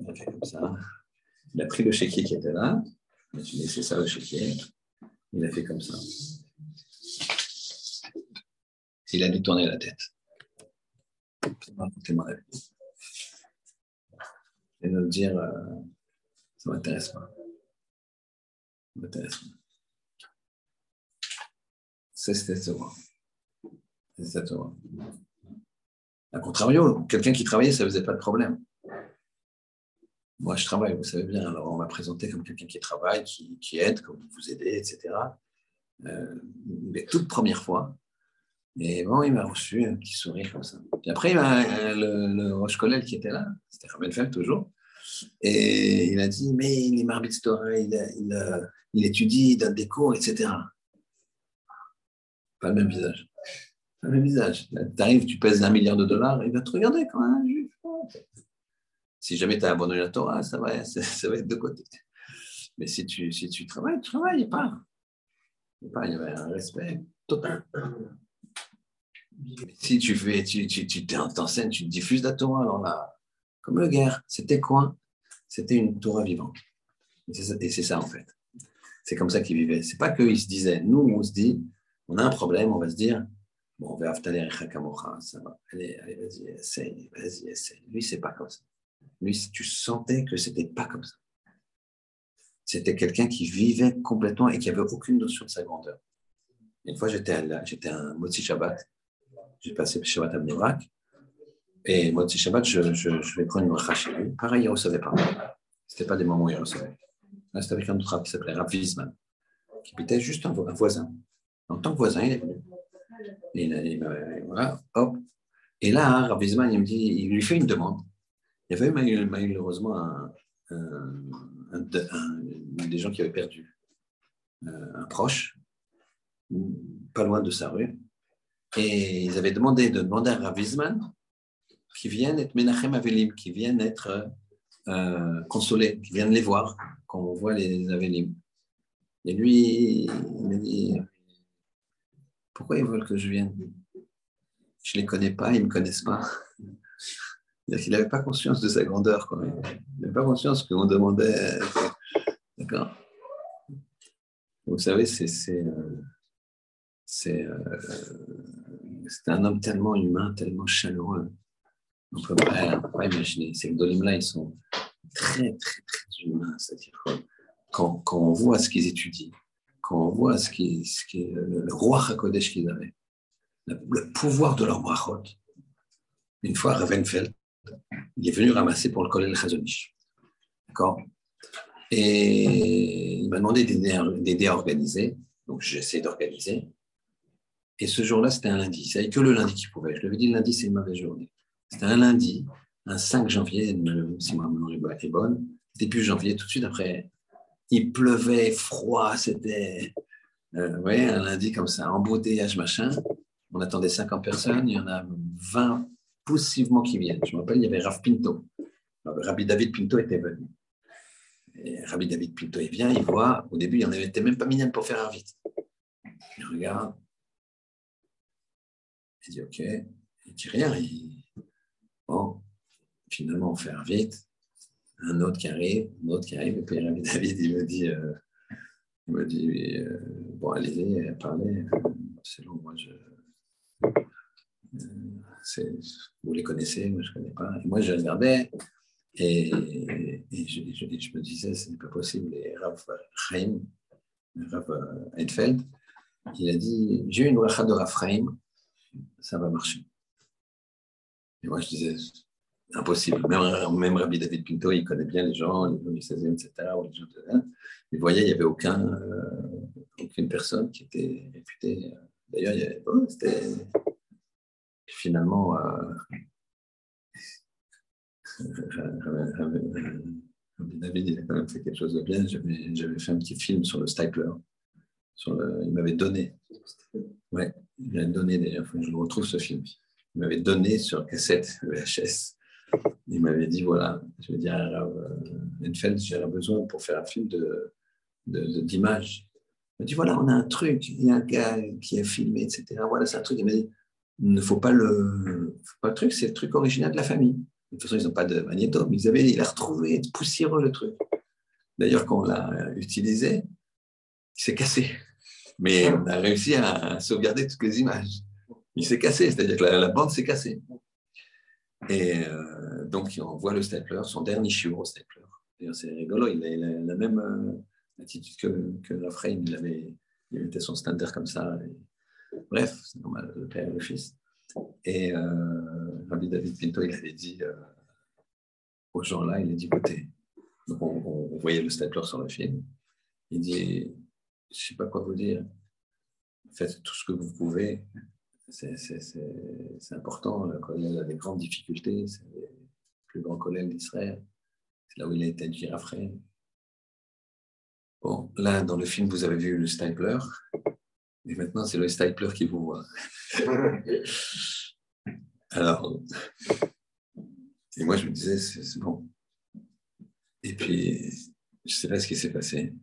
Il a fait comme ça. Il a pris le chéquier qui était là. Il a laissé ça le chéquier. Il a fait comme ça. Il a détourné la tête. Et nous dire, euh, ça ne m'intéresse pas. Ça m'intéresse pas c'est cette C'est cette A contrario, quelqu'un qui travaillait, ça ne faisait pas de problème. Moi, je travaille, vous savez bien. Alors, on m'a présenté comme quelqu'un qui travaille, qui, aide, comme vous aidez, etc. Euh, mais toute première fois. Et bon, il m'a reçu un petit sourire comme ça. Puis après, le, le Roche qui était là, c'était Ramenfeld toujours, Et il a dit, mais il est Torah, il, il, il, étudie, il donne des cours, etc. Pas le même visage. Pas le même visage. Tu arrives, tu pèses un milliard de dollars, il va te regarder quand un juif. Si jamais tu as abandonné la Torah, ça va, *laughs* ça va être de côté. Mais si tu, si tu travailles, tu travailles, pas. pas. Il y avait un respect total. Si tu fais, tu, tu, tu t'enseignes, tu diffuses la Torah, alors là, comme le guerre, c'était quoi? C'était une Torah vivante. Et c'est ça, en fait. C'est comme ça qu'ils vivaient. C'est pas qu'ils se disaient, nous, on se dit, on a un problème, on va se dire, bon, on va aftaler ça va. Allez, allez, vas-y, essaye, vas-y, essaye. Lui, c'est pas comme ça. Lui, tu sentais que c'était pas comme ça. C'était quelqu'un qui vivait complètement et qui avait aucune notion de sa grandeur. Une fois, j'étais à, j'étais un Motsi Shabbat j'ai passé Shabbat à Mnibrak. Et moi, Shabbat, je, vais prendre une bracha chez lui. Pareil, il ne recevait pas. Ce pas des moments où il recevait. C'était avec un autre rab qui s'appelait Rav Wiesman, qui habitait juste un, voisin. En tant que voisin, il est venu. Voilà, hop. Et là, Rav Wiesman, il me dit, il lui fait une demande. Il y avait malheureusement un, des gens qui avaient perdu euh, un proche, pas loin de sa rue. Et ils avaient demandé de demander à Ravizman qui vienne être Menachem Avelim, qui vienne être euh, consolé, qui vienne les voir quand on voit les Avelim. Et lui, il m'a dit Pourquoi ils veulent que je vienne? Je ne les connais pas, ils ne me connaissent pas. Il n'avait pas conscience de sa grandeur. Quoi. Il n'avait pas conscience qu'on demandait. D'accord? Vous savez, c'est. c'est euh, c'est un homme tellement humain, tellement chaleureux. On ne peut pas, imaginer. Ces Gdolim-là, ils sont très, très, très humains. C'est-à-dire quand, quand, on voit ce qu'ils étudient, quand on voit ce qui, ce qui est le, roi Hakodesh qu'ils avaient, le, pouvoir de leur brachot. Une fois, Ravenfeld, il est venu ramasser pour le Kollel Chazonish. D'accord? Et il m'a demandé d'aider à organiser. Donc, j'ai essayé d'organiser. Et ce jour-là, c'était un lundi. Il que le lundi qu'il pouvait. Je lui avais dit le lundi, c'est une mauvaise journée. C'était un lundi, un 5 janvier, si ma mémoire est bonne, début janvier, tout de suite après. Il pleuvait, froid, c'était euh, un lundi comme ça, embouteillage, machin. On attendait 50 personnes, il y en a 20 possiblement qui viennent. Je me rappelle, il y avait Rav Pinto. Rabbi David Pinto était venu. Et Rabbi David Pinto, il vient, il voit, au début, il n'y en avait même pas mis pour faire un vite. Il regarde, il dit OK. Il dit rien. Bon, finalement, on fait un vite. Un autre qui arrive, un autre qui arrive. Et puis David, il me dit, euh, il me dit euh, Bon, allez-y, parlez. C'est long, moi, je. Euh, vous les connaissez, moi je ne connais pas. Et moi, je regardais et, je, me disais, ce n'est pas possible. Et Rav Chaim, Rav il a dit J'ai une bracha de Rav Chaim ça va marcher. Et moi, je disais, impossible. Même, Rabbi David Pinto, il connaît bien les gens, les gens du 16e, etc. il voyait, il n'y avait euh, aucune personne qui était réputée. D'ailleurs, il y avait, oh, c'était finalement. Euh, Rabbi David, il a quand même fait quelque chose de bien. J'avais fait un petit film sur le Stapler. Il m'avait donné. Ouais, il m'avait donné d'ailleurs, faut que je retrouve ce film. Il m'avait donné sur cassette VHS. Il m'avait dit voilà, je vais dire à Enfeld, j'ai besoin pour faire un film de, d'image. il m'a dit voilà, on a un truc, il y a un gars qui a filmé, etc. Voilà, c'est un truc. Il m'a dit il ne faut pas le, faut pas le truc, c'est le truc original de la famille. De toute façon, ils n'ont pas de magnéto, mais ils avaient, il a retrouvé poussiéreux le truc. D'ailleurs, quand on l'a utilisé, il s'est cassé. Mais on a réussi à sauvegarder toutes les images. Il s'est cassé, c'est-à-dire que la, bande s'est cassée. Et euh, donc, on voit le stapler, son dernier chiot stapler. C'est rigolo, il a, la même euh, attitude que, que il avait, il mettait son standard comme ça. bref, c'est normal, le père et le fils. Et euh, David Pinto, il avait dit euh, aux gens-là, il a dit écoutez, donc on, on, voyait le stapler sur le film, il dit je ne sais pas quoi vous dire. Faites tout ce que vous pouvez. C'est important. Le collège a des grandes difficultés. C'est le plus grand collège d'Israël. C'est là où il a été à Raphaël. Bon, là, dans le film, vous avez vu le stapler. Et maintenant, c'est le stapler qui vous voit. *laughs* Alors, et moi, je me disais, c'est bon. Et puis, je ne sais pas ce qui s'est passé.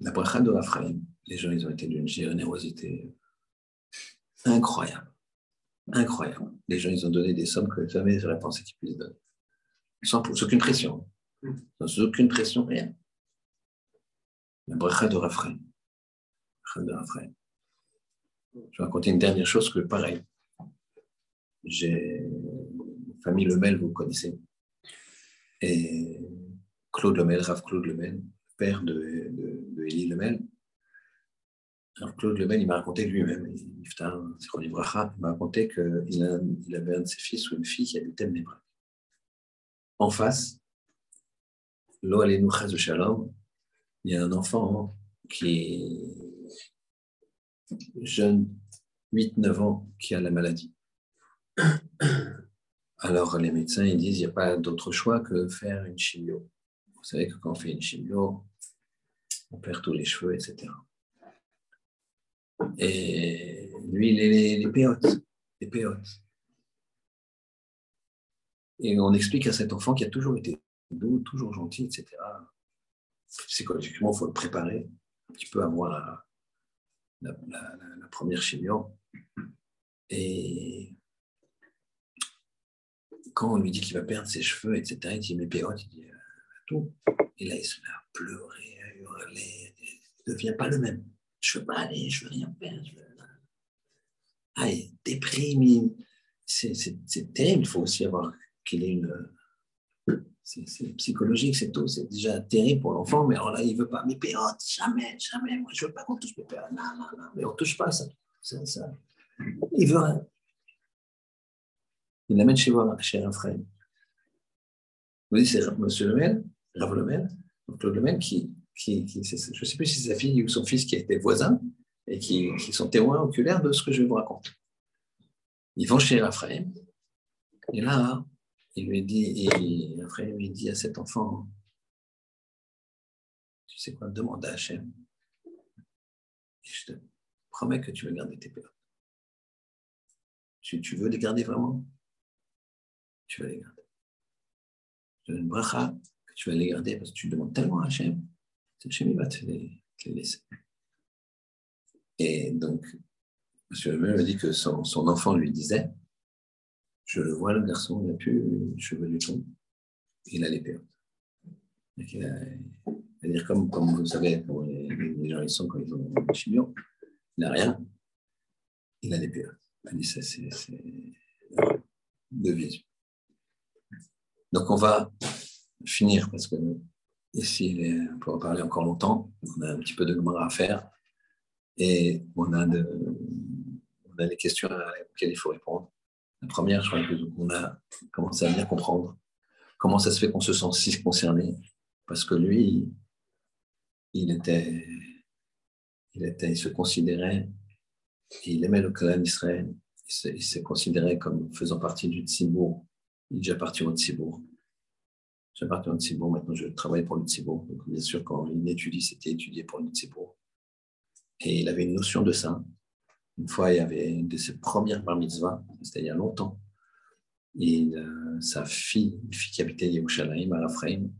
La bracha de Raphaël, les gens, ils ont été d'une générosité incroyable. Incroyable. Les gens, ils ont donné des sommes que jamais j'aurais pensé qu'ils puissent donner. Sans, aucune pression. Sans aucune pression, rien. La bracha de Raphaël. Je vais raconter une dernière chose que pareil. J'ai famille Lemel, vous connaissez. Et Claude Lemel, Rav Claude Lemel, père de, de, de Élie Lemel. Alors Claude Lemel, il m'a raconté lui-même, il m'a raconté qu'il il avait un de ses fils ou une fille qui habitait Mnebrak. En face, de Shalom, il y a un enfant qui est jeune, 8-9 ans, qui a la maladie. Alors les médecins ils disent qu'il n'y a pas d'autre choix que faire une chimio. Vous savez que quand on fait une chimio, on perd tous les cheveux, etc. Et lui, il est les péotes, les péotes. Et on explique à cet enfant qui a toujours été doux, toujours gentil, etc. Psychologiquement, il faut le préparer un petit peu avant la, la première chimio. Et quand on lui dit qu'il va perdre ses cheveux, etc., il dit Mais Péote, il dit euh, tout. Et là, il se met à pleurer, à hurler. Il ne devient pas le même. Je veux pas aller, je veux rien faire. Ah, il déprime. C'est terrible. Il faut aussi avoir qu'il ait une. C'est psychologique, c'est tout. C'est déjà terrible pour l'enfant, mais alors là, il veut pas. Mais Péote, jamais, jamais. Moi, je veux pas qu'on touche mes pères. Non, non, non. Mais on touche pas ça. ça. Il veut il l'amène chez moi, chez Raphaël. Vous dites, c'est M. Lemel, Rav donc Claude Lemel, qui, je ne sais plus si c'est sa fille ou son fils qui a été voisin et qui, sont témoins oculaires de ce que je vous raconter. Ils vont chez Raphaël, et là, il lui dit, et Raphaël lui dit à cet enfant, tu sais quoi, demande à Hachem. Je te promets que tu vas garder tes peurs. Tu, tu veux les garder vraiment? Tu vas les garder. Je donne une bracha que tu vas les garder parce que tu demandes tellement à Hachem, Hachem va te les. Et donc, M. le maire dit que son, son, enfant lui disait Je le vois, le garçon, il n'a plus les cheveux du tout, il a les pertes. C'est-à-dire, comme, comme vous savez, pour les, les, gens ils sont quand ils ont un chignon, il n'a rien, il a les pertes. Ça, c'est de vision. Donc on va finir parce que ici, on peut en parler encore longtemps. On a un petit peu de Gemara à faire et on a, de, on des questions auxquelles il faut répondre. La première, je crois qu'on a commencé à bien comprendre comment ça se fait qu'on se sent si concerné parce que lui, il était, il était, il se considérait, il aimait le clan d'Israël, il se, considérait comme faisant partie du Tzibour il est déjà parti au Tzibourg. J'ai parti au Tzibourg, maintenant je travaille pour le bien sûr, quand il étudie, c'était étudié pour le. Et il avait une notion de ça. Une fois, il y avait une de ses premières bar mitzvah, c'était il y a longtemps. Et euh, sa fille, une fille qui habitait Yerushalayim, à Raphaïm,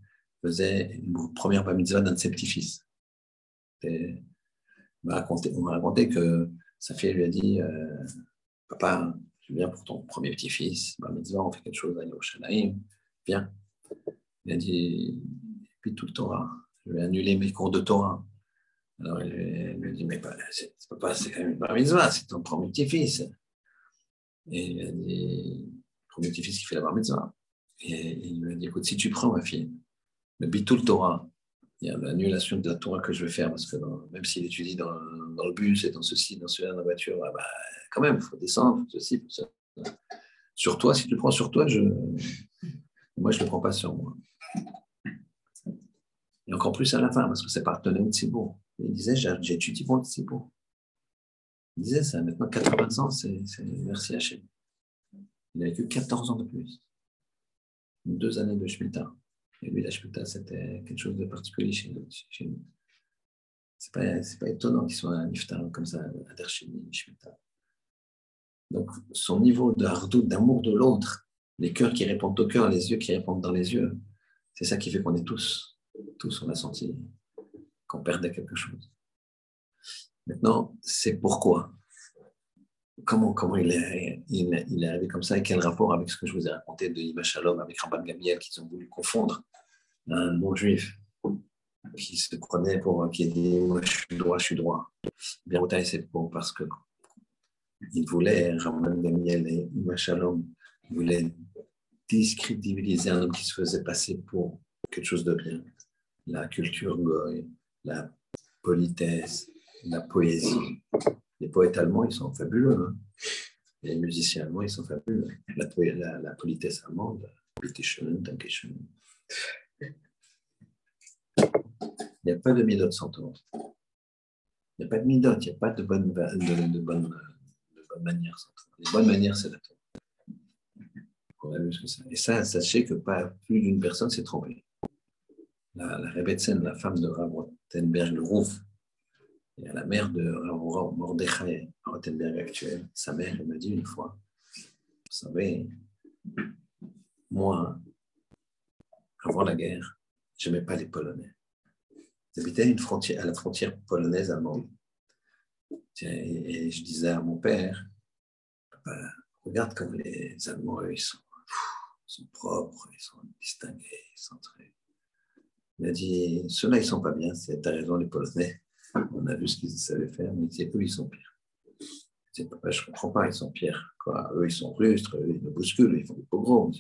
faisait une première bar mitzvah d'un de ses petits-fils. On m'a raconté, raconté, que sa fille lui a dit euh, Papa, tu viens pour ton premier petit-fils, bah, on fait quelque chose à Yerushalayim, viens. Il a dit, puis tout le Torah, je vais annuler mes cours de Torah. Alors il lui a dit, mais bah, c'est pas, c'est quand même une mitzvah, c'est ton premier petit-fils. Et il a dit, premier petit-fils qui fait la bar mitzvah. Et il lui a dit, écoute, si tu prends ma fille, le bitul Torah, il y a l'annulation de la Torah que je vais faire, parce que même s'il étudie dans, dans, le bus et dans ceci, dans cela, dans la voiture, ah bah, quand même, il faut descendre, ceci, ça. Sur toi, si tu prends sur toi, je... moi, je ne le prends pas sur moi. Et encore plus à la fin, parce que c'est partenaire de Thibault. Il disait, j'ai étudié pour le Thibault. Il disait ça, maintenant 80 ans, c'est merci Hachem. Il a vécu 14 ans de plus. Deux années de Shemitah. Et lui, la Shemitah, c'était quelque chose de particulier chez, nous. Ce n'est pas, étonnant qu'il soit un niftar comme ça, à Dershini, Shemitah. Donc, son niveau d'amour de l'autre, les cœurs qui répondent au cœur, les yeux qui répondent dans les yeux, c'est ça qui fait qu'on est tous, tous, on a senti qu'on perdait quelque chose. Maintenant, c'est pourquoi? Comment, comment il, est, arrivé comme ça et quel rapport avec ce que je vous ai raconté de Ima Shalom avec Rabban Gamiel qu'ils ont voulu confondre un non-juif qui se prenait pour, qui dit Moi je suis droit, je suis droit. Bien, c'est bon parce que il voulait, Rabban Gamiel et Ima Shalom voulaient discrédibiliser un homme qui se faisait passer pour quelque chose de bien. La culture goy, la politesse, la poésie. Les poètes allemands, ils sont fabuleux. Hein. Les musiciens allemands, ils sont fabuleux. La, politesse allemande, Bitte schön. Il n'y a pas de midot sans Il n'y a pas de midot, il n'y a pas de bonne, de, manière sans Les bonnes manières, c'est la Et ça, sachez que pas plus d'une personne s'est trompée. La, la Rebetsen, la femme de Rav Rottenberg, Rouf, et la mère de Mordechai Rottenberg actuel, sa mère, elle m'a dit une fois, vous savez, moi, avant la guerre, je n'aimais pas les Polonais. J'habitais à la frontière polonaise-allemande. Et, je disais à mon père, regarde comme les Allemands, ils sont, sont propres, ils sont distingués, ils sont très... Il a dit, ceux-là, ils ne sont pas bien, c'est, as raison, les Polonais. On a vu ce qu'ils savaient faire, mais eux, ils sont pires. je ne comprends pas, ils sont pires. Eux, ils sont rustres, ils nous bousculent, ils font des pogroms.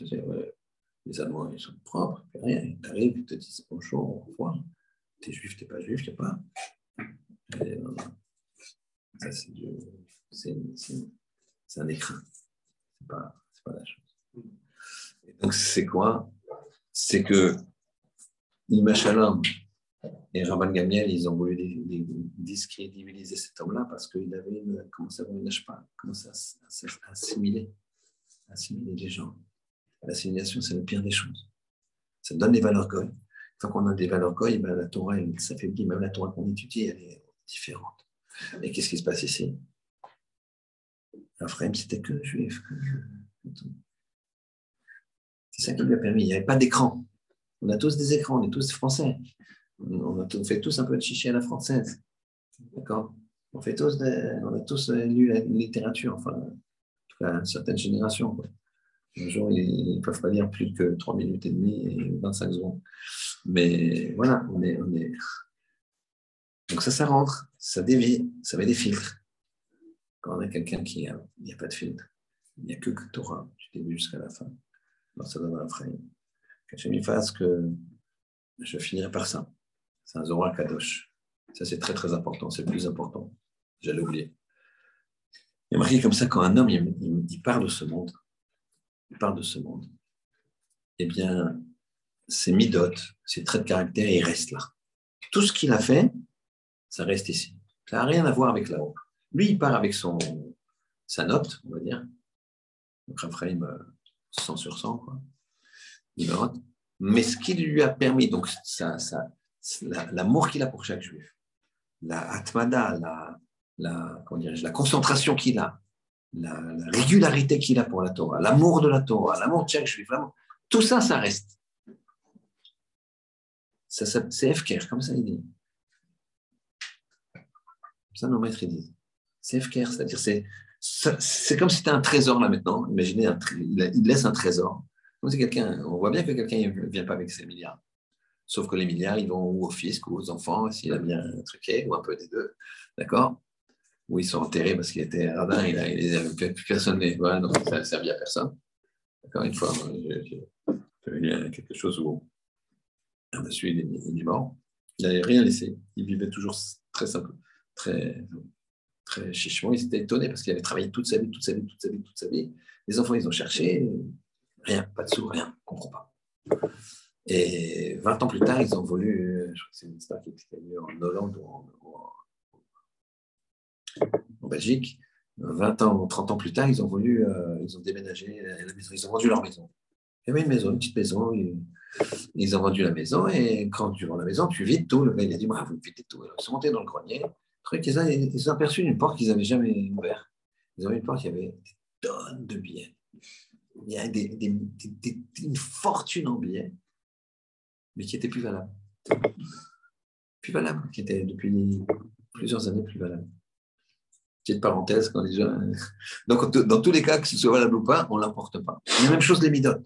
Les Allemands, ils sont propres, ils rien. Ils arrivent, ils te disent bonjour, au revoir. T'es juif, t'es pas juif, t'es pas. Et, euh, ça, c'est, c'est, un écran. C'est pas, pas la chose. Donc, c'est quoi? C'est que Ima Shalom, et Rabban Gamiel, ils ont voulu discrédibiliser cet homme-là parce qu'il avait une, commencé à pas, commencé à, assimiler, assimiler les gens. L'assimilation, c'est le pire des choses. Ça donne des valeurs goy. Quand on a des valeurs goy, ben, la Torah, ça fait même la Torah qu'on étudie, elle est différente. Et qu'est-ce qui se passe ici? Ephraim, c'était que juif. C'est ça qui lui a permis. Il n'y avait pas d'écran. On a tous des écrans, on est tous français. On, fait tous un peu de chichi à la française. D'accord? On, fait tous on a tous lu la littérature, enfin, en tout cas, une certaine génération. Un jour, ils ne peuvent pas lire plus que 3 minutes et demie et 25 secondes. Mais voilà, on est. On est... Donc ça, ça rentre, ça dévie, ça met des filtres. Quand on a quelqu'un qui a, il n'y a pas de filtre, il n'y a que Torah, du début jusqu'à la fin. Un frame. Que je m'y fasse que je finirai par ça. C'est un Zohar Kadosh. Ça, c'est très, très important. C'est le plus important. J'allais oublier. Il y a marqué comme ça, quand un homme, il, part de ce monde, il part de ce monde, eh bien, ses midotes, ses traits de caractère, il reste là. Tout ce qu'il a fait, ça reste ici. Ça n'a rien à voir avec là-haut. Lui, il part avec son, sa note, on va dire. Donc, Raphaël, 100 sur 100, quoi. Mais ce qui lui a permis, donc, ça, ça, l'amour qu'il a pour chaque juif, la atmada, la, la, la concentration qu'il a, la, régularité qu'il a pour la Torah, l'amour de la Torah, l'amour de chaque juif, vraiment, tout ça, ça reste. Ça, c'est Efker, comme ça il dit. Ça, nos maîtres disent. C'est Efker, c'est-à-dire, c'est, c'est comme si c'était un trésor là maintenant. Imaginez, il laisse un trésor. Comme si quelqu'un, on voit bien que quelqu'un ne vient pas avec ses milliards. Sauf que les milliards, ils vont au fisc ou aux enfants, s'il a bien truqué, ou un peu des deux. D'accord? Ou ils sont enterrés parce qu'il était radin, il, a, il plus personne. Voilà, donc ça n'a servi à personne. D'accord? Une fois, j'ai vu quelque chose où un monsieur, il est, mort. Il n'avait rien laissé. Il vivait toujours très simple, très, très chichement. Ils étaient étonnés parce qu'il avait travaillé toute sa vie, toute sa vie, toute sa vie, toute sa vie. Les enfants, ils ont cherché. Rien, pas de sous, rien. On ne comprend pas. Et 20 ans plus tard, ils ont voulu, je crois que c'est une histoire qui était en Hollande ou en, Belgique, 20 ans ou 30 ans plus tard, ils ont voulu, euh, ils ont déménagé la maison, ils ont vendu leur maison. Il y avait une maison, une petite maison, Ils ont vendu la maison et quand tu vends la maison, tu vides tout. Le gars, il a dit, bah, vous videz tout. Ils sont montés dans le grenier. Truc, ils, ont, ils ont aperçu une porte qu'ils n'avaient jamais ouverte. Ils vu une porte, il y avait des tonnes de billets. Il y a des, des, une fortune en billets, mais qui était plus valable. Plus valable, qui était depuis plusieurs années plus valable. Petite parenthèse, quand les gens. *laughs* Donc, dans tous les cas, que ce soit valable ou pas, on ne l'emporte pas. La même chose les midotes.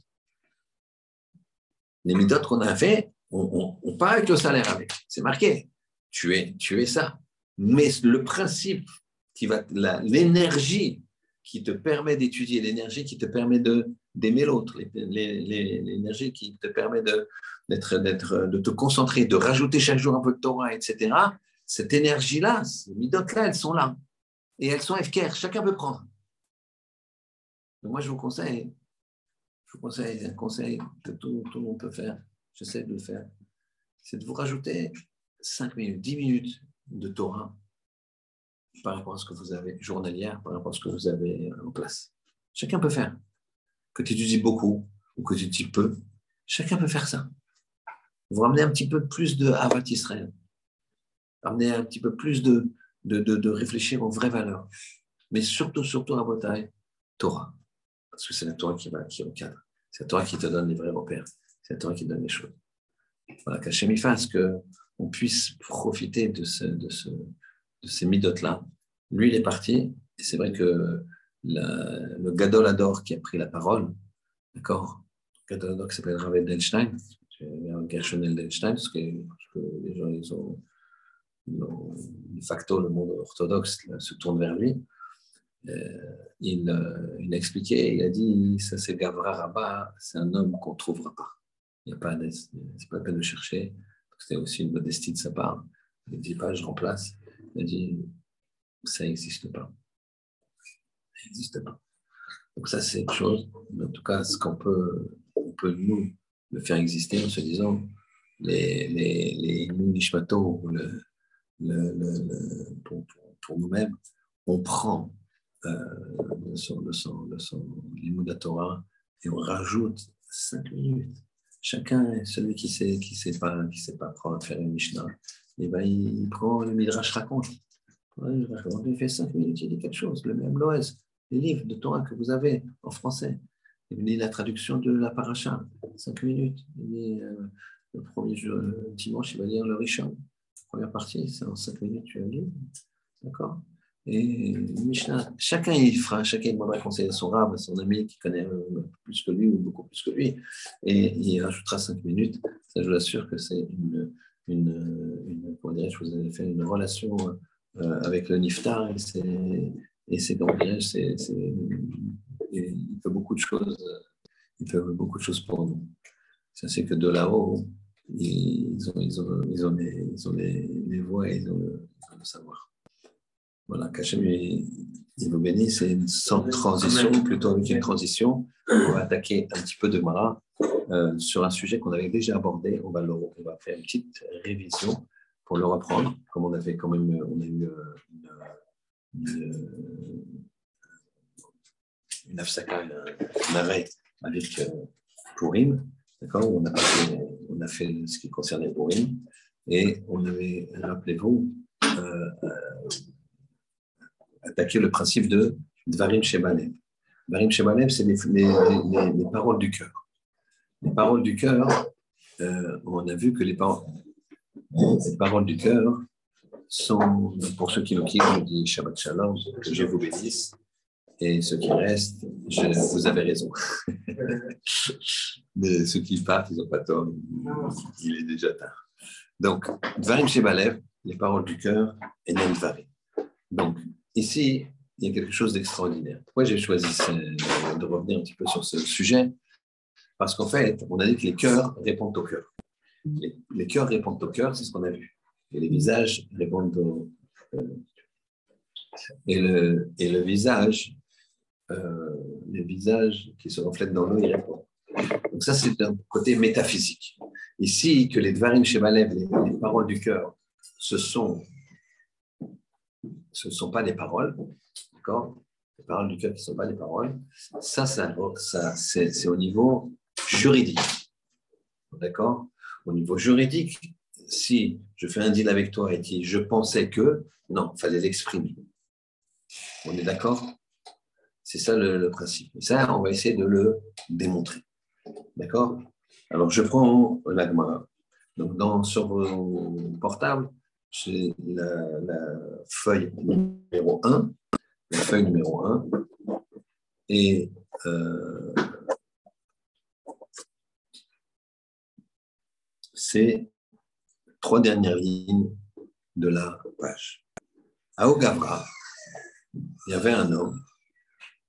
Les midotes qu'on a fait, on, on, part avec le salaire avec. C'est marqué. Tu es, tu es ça. Mais le principe qui va, l'énergie qui te permet d'étudier, l'énergie qui te permet d'aimer l'autre, l'énergie qui te permet de, d'être, de te concentrer, de rajouter chaque jour un peu de Torah, etc. Cette énergie-là, ces midotes-là, elles sont là. Et elles sont FKR, chacun peut prendre. moi, je vous conseille, je vous conseille, un conseil que tout, tout le monde peut faire, j'essaie de le faire, c'est de vous rajouter 5 minutes, 10 minutes de Torah par rapport à ce que vous avez journalière, par rapport à ce que vous avez en place. Chacun peut faire. Que tu étudies beaucoup ou que tu étudies peu, chacun peut faire ça. Vous ramenez un petit peu plus de Havat Israël. Ramenez un petit peu plus de, de, réfléchir aux vraies valeurs. Mais surtout, surtout à votre Torah. Parce que c'est la Torah qui, va, qui encadre. C'est la Torah qui te donne les vrais repères. C'est la Torah qui donne les choses. Voilà, qu'Hachem fasse qu'on puisse profiter de, ce, de, ce, de ces midotes-là. Lui, il est parti. C'est vrai que le Gadol Ador qui a pris la parole, d'accord Gadol Ador qui s'appelle Ravel Delstein, Gershon Delstein, parce que, les gens, ils ont, de facto, le monde orthodoxe se tourne vers lui. Euh, il, euh, il, a expliqué, il a dit, ça c'est Gavra Rabba, c'est un homme qu'on ne trouvera pas. Il n'y a pas, c'est pas la peine de chercher. C'était aussi une modestie de sa part. Il ne dit pas, je remplace. A dit, ça n'existe pas. Ça n'existe pas. Donc ça, c'est une chose. Mais en tout cas, ce qu'on peut, on peut nous le faire exister en se disant, les, les, les le, le, pour, pour, nous-mêmes, on prend euh, le son, le son, le son, Torah et on rajoute cinq minutes. Chacun, celui qui sait, qui sait pas, qui sait pas prendre faire une Mishnah, et eh ben, il, prend le Midrash raconte. Il fait cinq minutes, il dit quelque chose. Le même Loès, les livres de Torah que vous avez en français. Il dit la traduction de la paracha, cinq minutes. Il dit, euh, le premier le dimanche, il va lire le Rishon première partie, c'est en 5 minutes, tu as lu. D'accord? Et Mishnah, chacun il fera, chacun demandera conseil à son rab, à son ami qui connaît plus que lui ou beaucoup plus que lui, et il rajoutera 5 minutes. Ça, je vous assure que c'est une, une, une je vous avez fait une relation euh, avec le Niftar, et c'est, et c'est comment c'est, il fait beaucoup de choses, il fait beaucoup de choses pour nous. Ça, c'est que de là-haut, ils ont, ils ont, ils ont, les, ils ont les voix et ils ont, le, savoir. Voilà, qu'Hachem il vous bénisse, c'est une sans transition, plutôt avec une transition. On va attaquer un petit peu de Mara euh, sur un sujet qu'on avait déjà abordé. On va, le, on va faire une petite révision pour le reprendre, comme on avait quand même on a eu euh, une, une, une, afsaka, un arrêt avec euh, Purim, d'accord, on a passé on a fait ce qui concernait Borim, et on avait, rappelez-vous, attaqué le principe de Dvarim Shebalev. Dvarim Shebalev, c'est les, paroles du cœur. Les paroles du cœur, euh, on a vu que les, les paroles du cœur sont, pour ceux qui nous quittent, je dis Shabbat Shalom, que je vous bénisse, et ceux qui restent, vous avez raison. *laughs* Mais ceux qui partent, ils n'ont pas tort, il est déjà tard. Donc, Dvarim Shebalev, les paroles du cœur, et Dvarim. Donc, ici, il y a quelque chose d'extraordinaire. Pourquoi j'ai choisi de revenir un petit peu sur ce sujet? Parce qu'en fait, on a dit que les cœurs répondent au cœur. Les, cœurs répondent au cœur, c'est ce qu'on a vu. Et les visages répondent au. Euh, et, le, et le visage euh, les visages qui se reflètent dans l'eau, ils répondent. Donc ça, c'est un côté métaphysique. Ici, que les Dvarim Shemalev, les, les paroles du cœur, ce sont, ce ne sont pas des paroles, d'accord Les paroles du cœur ne sont pas des paroles. Ça, c'est au niveau juridique. D'accord Au niveau juridique, si je fais un deal avec toi et que je pensais que, non, il fallait l'exprimer. On est d'accord? C'est ça le, principe. Et ça, on va essayer de le démontrer. D'accord? Alors, je prends l'agma. Donc, dans, sur vos portables, j'ai la, feuille numéro 1, la feuille numéro 1, et euh, c'est trois dernières lignes de la page. À Ogavra, il y avait un homme,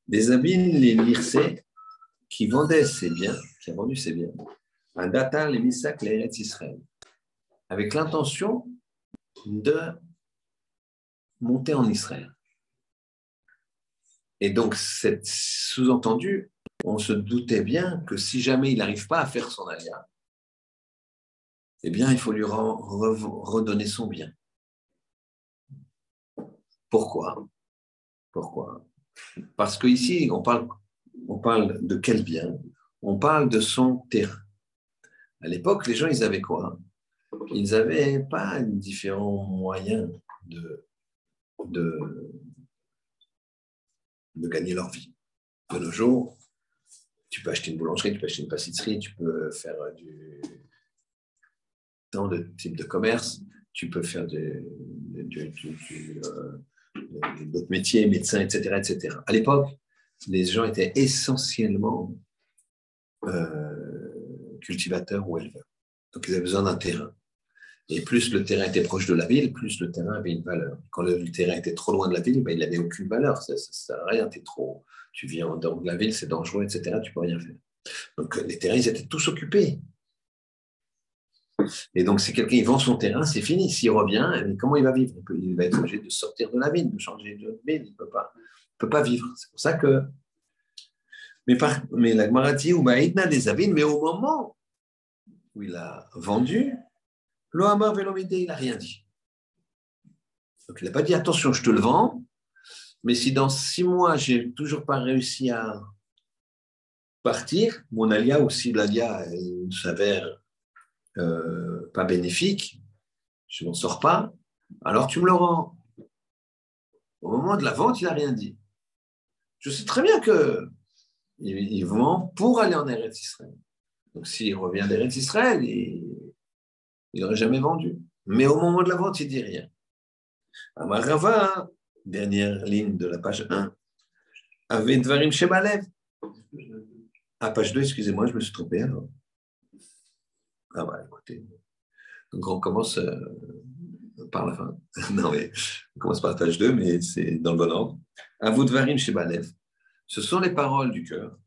des habits les Mirsé, qui vendait ses biens, qui a vendu ses biens, un data les Misak les Israël, avec l'intention de monter en Israël. Et donc, sous-entendu, on se doutait bien que si jamais il n'arrive pas à faire son alia, eh bien, il faut lui redonner son bien. Pourquoi? Pourquoi? Parce qu'ici, on parle, on parle de quel bien? On parle de son terrain. À l'époque, les gens, ils avaient quoi? Ils n'avaient pas différents moyens de, de, gagner leur vie. De nos jours, tu peux acheter une boulangerie, tu peux acheter une pâtisserie, tu peux faire du, tant de types de commerce. Tu peux faire euh, d'autres métiers, médecins, etc., etc. À l'époque, les gens étaient essentiellement euh, cultivateurs ou éleveurs. Donc, ils avaient besoin d'un terrain. Et plus le terrain était proche de la ville, plus le terrain avait une valeur. Quand le, terrain était trop loin de la ville, ben, il n'avait aucune valeur. Ça ne sert à rien. Es trop, tu viens en dehors de la ville, c'est dangereux, etc. Tu ne peux rien faire. Donc, les terrains, ils étaient tous occupés. Et donc, si quelqu'un vend son terrain, c'est fini. S'il revient, comment il va vivre? Il, va être obligé de sortir de la ville, de changer de ville. Il ne peut peut pas vivre. C'est pour ça que. Mais, par, mais la dit, des avines, mais au moment où il a vendu, l'Ohamar Velomide, il n'a rien dit. Donc, il n'a pas dit attention, je te le vends, mais si dans six mois, j'ai toujours pas réussi à partir, mon alia ou si l'alia s'avère euh, pas bénéfique, je m'en sors pas, alors tu me le rends. Au moment de la vente, il n'a rien dit. Je sais très bien que il, vend pour aller en Eretz Israël. Donc s'il revient d'Eretz Israël, il n'aurait jamais vendu. Mais au moment de la vente, il dit rien. Amarava, dernière ligne de la page 1, avait Dvarim Shebalev. À page 2, excusez-moi, je me suis trompé. Ah bah écoutez, donc on commence euh, par la fin. *laughs* non mais on commence par la page 2, mais c'est dans le bon ordre. Avou Dvarim Shebalev. Ce sont les paroles du cœur.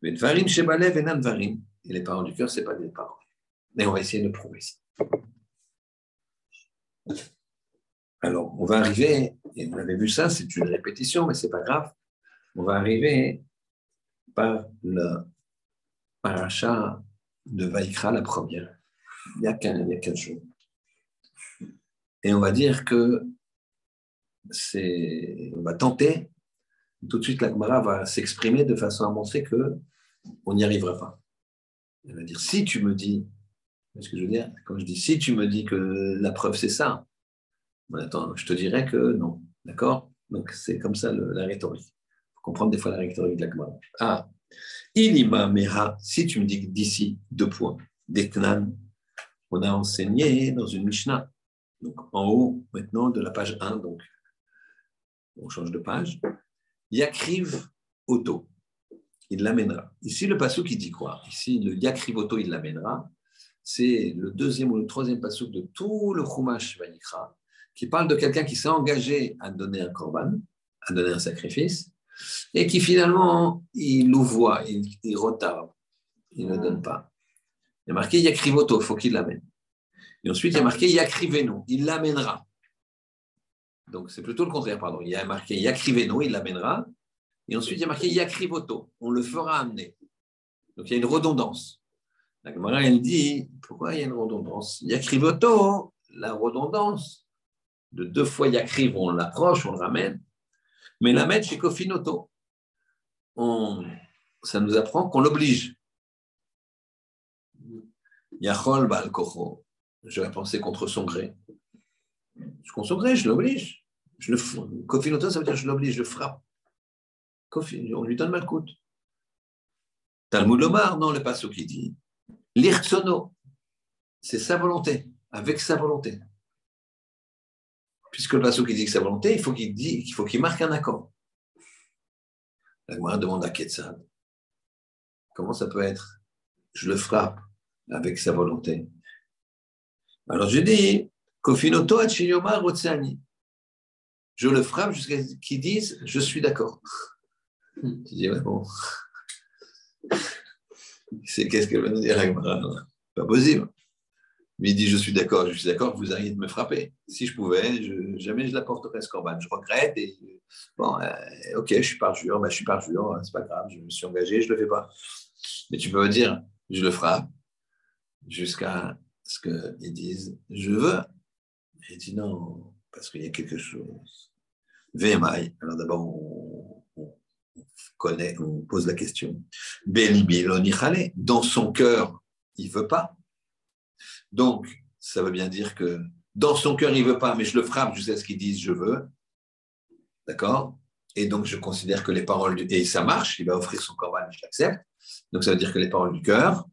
Mais Dvarim Shebalev et Dvarim. Et les paroles du cœur, ce n'est pas des paroles. Mais on va essayer de prouver ça. Alors, on va arriver, et vous avez vu ça, c'est une répétition, mais ce n'est pas grave. On va arriver par le paracha de Vaikra, la première, il y a 15 jours. Et on va dire que c'est, on va tenter, tout de suite la Gemara va s'exprimer de façon à montrer que on n'y arrivera pas. Elle va dire si tu me dis, ce que je veux dire Quand je dis si tu me dis que la preuve c'est ça, attends, je te dirais que non, d'accord? Donc c'est comme ça la rhétorique. Il faut comprendre des fois la rhétorique de la Gemara. Ah, Ilima Meha, si tu me dis d'ici, deux points, d'Etnan, on a enseigné dans une Mishnah, donc en haut maintenant de la page 1, donc on change de page, Yakriv Auto, il l'amènera. Ici, le passou qui dit quoi? Ici, le Yakriv Auto, il l'amènera. C'est le deuxième ou le troisième passou de tout le Chumash Vanikra, qui parle de quelqu'un qui s'est engagé à donner un korban, à donner un sacrifice, et qui finalement, il louvoie, il, il retarde, il ne donne pas. Il y a marqué Yakrivoto, il faut qu'il l'amène. Et ensuite, il y a marqué Yakriveno, il l'amènera. Donc, c'est plutôt le contraire, pardon. Il y a marqué Yakriveno, il l'amènera. Et ensuite, il y a marqué Yakrivoto, on le fera amener. Donc, il y a une redondance. La Gemara, elle dit pourquoi il y a une redondance? Yakrivoto, la redondance de deux fois Yakriv, on l'approche, on le ramène. Mais la mettre chez Kofinoto, on, ça nous apprend qu'on l'oblige. Yachol Baal Kocho. Je vais penser contre son gré. Contre son gré, je l'oblige. Je le, Kofinoto, ça veut dire je l'oblige, je frappe. Kofi, on lui donne mal coûte. Talmud Lomar, non, le passo qui dit L'irtsono, c'est sa volonté, avec sa volonté. Puisque le qui dit que sa volonté, il faut qu'il dit, il faut qu'il marque un accord. La Gemara demande à Ketzad Comment ça peut être? Je le frappe avec sa volonté. Alors je dis Kofinoto Achiyoma Je le frappe jusqu'à ce qu'ils disent Je suis d'accord. Tu dis, bon. C'est qu'est-ce qu'elle va nous dire, Pas possible. Mais il dit, je suis d'accord, je suis d'accord, vous arrêtez de me frapper. Si je pouvais, jamais je la porterais ce corban. Je regrette et bon, euh, ok, je suis parjure, ben, je suis parjure, c'est pas grave, je me suis engagé, je le fais pas. Mais tu peux me dire, je le frappe jusqu'à ce qu'ils disent, je veux. Il dit non, parce qu'il y a quelque chose. VMI. Alors d'abord, on, on pose la question. Dans son cœur, il veut pas. Donc, ça veut bien dire que dans son cœur, il veut pas, mais je le frappe jusqu'à ce qu'il dise je veux. D'accord? Et donc, je considère que les paroles, du... et ça marche, il va offrir son corban, je l'accepte. Donc, ça veut dire que les paroles du cœur,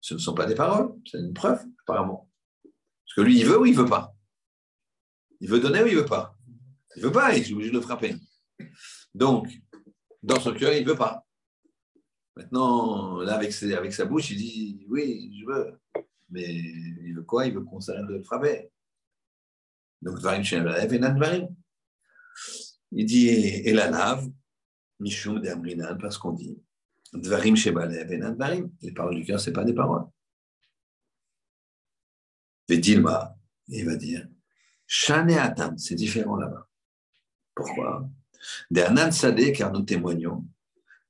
ce ne sont pas des paroles, c'est une preuve, apparemment. Parce que lui, il veut ou il veut pas? Il veut donner ou il veut pas? Il veut pas, il est obligé de le frapper. Donc, dans son cœur, il ne veut pas. Maintenant, là, avec, sa bouche, il dit Oui, je veux. Mais il veut quoi? Il veut qu'on s'arrête de le frapper. Donc, Dvarim Shenalev et Nadvarim. Il dit Et la lave, Mishum de Amrinan, parce qu'on dit Dvarim Shebalev et Nadvarim. Les paroles du cœur, ce n'est pas des paroles. Et Dilma, il va dire Shane Atam, c'est différent là-bas. Pourquoi? Des Anan Sadeh, car nous témoignons.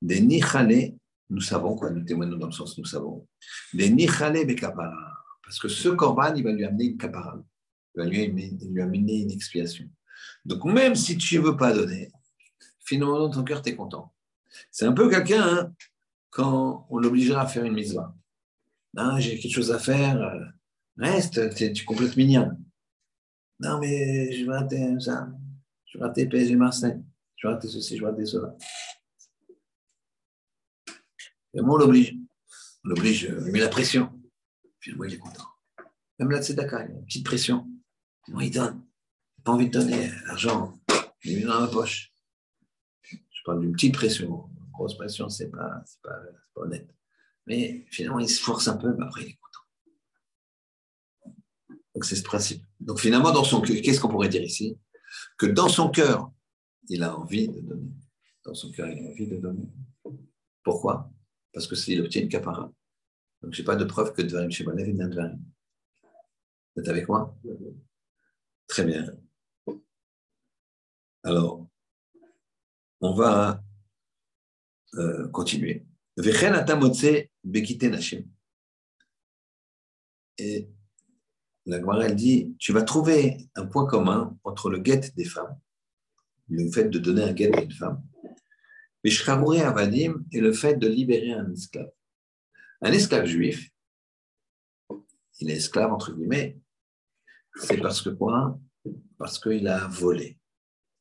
Des Nichale, nous savons quoi, nous témoignons dans le sens nous savons. Des Nichale Bekapara. Parce que ce Korban, il va lui amener une kapara. Il va lui, lui amener une expiation. Donc, même si tu ne veux pas donner, finalement, dans ton cœur, tu es content. C'est un peu quelqu'un, hein, quand on l'obligera à faire une mise Non, j'ai quelque chose à faire, euh, reste, tu complètes mignon. Non, mais je vais rater ça, je vais rater PSG Marseille je vais rater ceci, je vais rater cela. Et moi, on l'oblige. On l'oblige, on lui met la pression. Finalement, il est content. Même là, c'est Dakar, il y a une petite pression. Il donne. Il n'a pas envie de donner l'argent. Il est dans ma poche. Je parle d'une petite pression. Une grosse pression, ce n'est pas, pas, pas, honnête. Mais finalement, il se force un peu, mais après, il est content. Donc, c'est ce principe. Donc, finalement, dans son cœur, qu'est-ce qu'on pourrait dire ici? Que dans son cœur, il a envie de donner. Dans son cœur, il a envie de donner. Pourquoi? Parce que s'il obtient une capara. Donc, je n'ai pas de preuve que Dvarim Shemanev est Dvarim. Vous êtes avec moi? Très bien. Alors, on va euh, continuer. Et la Gemara, elle dit, tu vas trouver un point commun entre le guet des femmes le fait de donner un guet à une femme. Mais Avadim est le fait de libérer un esclave. Un esclave juif, il est esclave entre guillemets, c'est parce que quoi? Parce qu'il a volé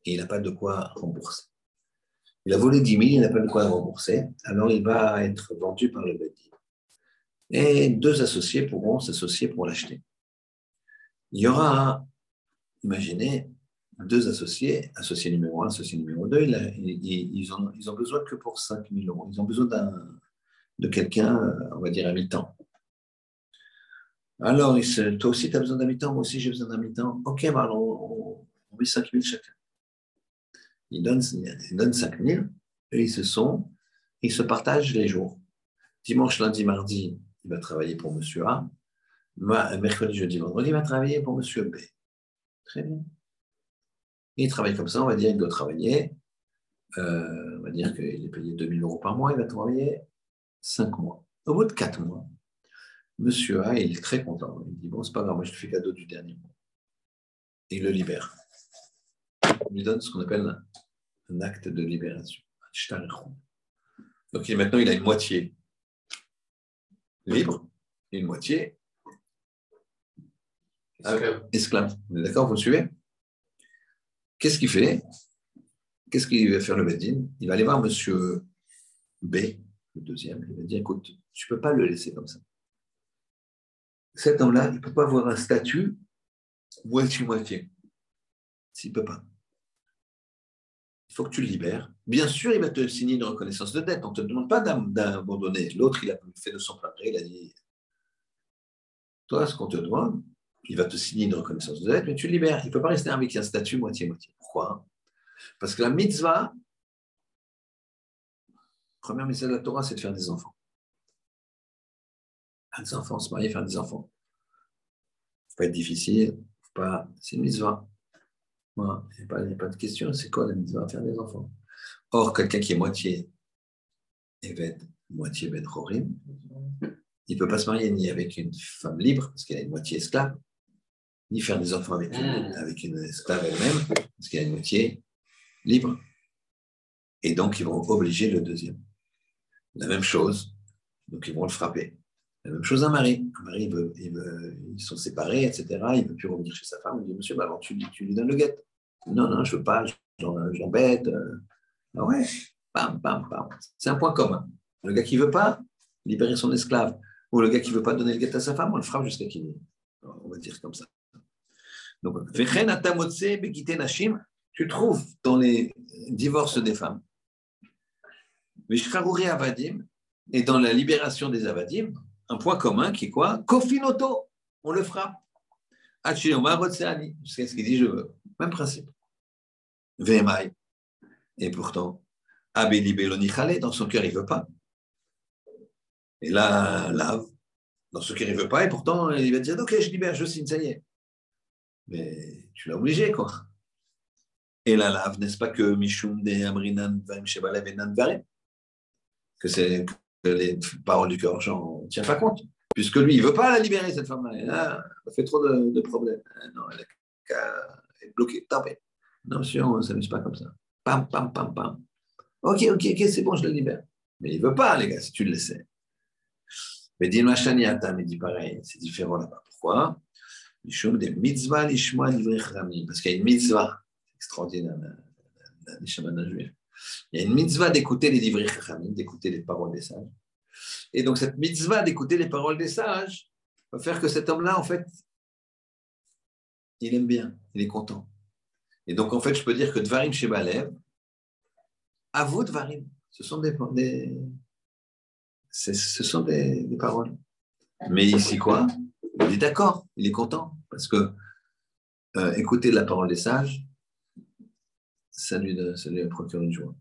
et il n'a pas de quoi rembourser. Il a volé 10 000, il n'a pas de quoi rembourser, alors il va être vendu par le Bedi. Et deux associés pourront s'associer pour l'acheter. Il y aura, imaginez, deux associés, associé numéro un, associé numéro deux, ils, ont, ils ont besoin que pour 5 000 euros. Ils ont besoin de quelqu'un, on va dire, à mi-temps. Alors, toi aussi, tu as besoin d'un mi-temps, moi aussi, j'ai besoin d'un mi-temps. Ok, bah, alors on, met 5 000 chacun. Ils donnent, ils donnent 5 000 et ils se sont, ils se partagent les jours. Dimanche, lundi, mardi, il va travailler pour monsieur A. Mercredi, jeudi, vendredi, il va travailler pour monsieur B. Très bien. Il travaille comme ça, on va dire, il doit travailler, euh, on va dire qu'il est payé 2000 euros par mois, il va travailler 5 mois. Au bout de 4 mois, monsieur A, il est très content. Il dit, bon, c'est pas grave, moi je te fais cadeau du dernier mois. Et il le libère. Il lui donne ce qu'on appelle un acte de libération. Donc maintenant, il a une moitié libre et une moitié Esclave. esclave. Vous êtes D'accord, vous me suivez? Qu'est-ce qu'il fait? Qu'est-ce qu'il va faire le Bedin Il va aller voir monsieur B, le deuxième, il va dire écoute, tu ne peux pas le laisser comme ça. Cet homme-là, il ne peut pas avoir un statut moitié-moitié. S'il ne peut pas. Il faut que tu le libères. Bien sûr, il va te signer une reconnaissance de dette. On ne te demande pas d'ab- d'abandonner. L'autre, il a fait de son plein gré, il a dit Toi, ce qu'on te demande, il va te signer une reconnaissance de dette, mais tu le libères. Il ne peut pas rester avec un statut moitié-moitié. Pourquoi? Parce que la mitzvah, première mitzvah de la Torah, c'est de faire des enfants. Faire des enfants, se marier, faire des enfants. faut pas être difficile. Faut pas... C'est une mitzvah. Il n'y a, pas- il de question. C'est quoi la mitzvah? Faire des enfants. Or, quelqu'un qui est moitié Eved, moitié il ne peut pas se marier ni avec une femme libre, parce qu'elle une moitié esclave, ni faire des enfants avec une, Mm. avec une esclave elle-même, parce qu'elle a une moitié libre. Et donc, ils vont obliger le deuxième. La même chose, donc ils vont le frapper. La même chose un mari. Un mari, il veut- il veut- ils sont séparés, etc. Il ne veut plus revenir chez sa femme. Il dit Monsieur, bah alors tu, lui- tu lui donnes le guet. Non, non, je ne veux pas, j'embête. euh. Ah ouais, pam, pam, pam. C'est un point commun. Le gars qui ne veut pas libérer son esclave, ou le gars qui ne veut pas donner le guet à sa femme, on le frappe jusqu'à qu'il. On va dire comme ça. Donc, tu trouves dans les divorces des femmes, avadim, et dans la libération des avadim, un point commun qui est quoi? Kofinoto, on le frappe. Achiyoma rotseani, jusqu'à ce qu'il dit je veux. Même principe. Vemai. Et pourtant, Abeli Beloni Khale, dans son cœur, il ne veut pas. Et là, lave, dans son cœur, il ne veut pas, et pourtant, il va dire Ok, je libère, je signe, ça y est. Mais tu l'as obligé, quoi. Et la lave, n'est-ce pas que Mishum de Amrinan Nanvarim Que c'est les paroles du cœur, j'en tiens pas compte. Puisque lui, il ne veut pas la libérer, cette femme-là. Elle fait trop de, problèmes. Ah Non, elle est, bloquée, tapée. Non, monsieur, on ne s'amuse pas comme ça. Pam, pam, pam, pam. Ok, ok, ok, c'est bon, je le libère. Mais il ne veut pas, les gars, si tu le laissais. Mais dis Machaniata, mais dit pareil, c'est différent là-bas. Pourquoi? Parce qu'il y a une mitzvah extraordinaire, la- la Shamana juif. Il y a une mitzvah d'écouter les livrei chachamim, d'écouter les paroles des sages. Et donc, cette mitzvah d'écouter les paroles des sages va faire que cet homme-là, en fait, il aime bien, il est content. Et donc, en fait, je peux dire que Dvarim Shebalev, à vous, Dvarim, ce sont des, ce sont des paroles. Mais ici, quoi? Il est d'accord, il est content, parce que euh, écouter la parole des sages, ça lui, ça lui procure une joie.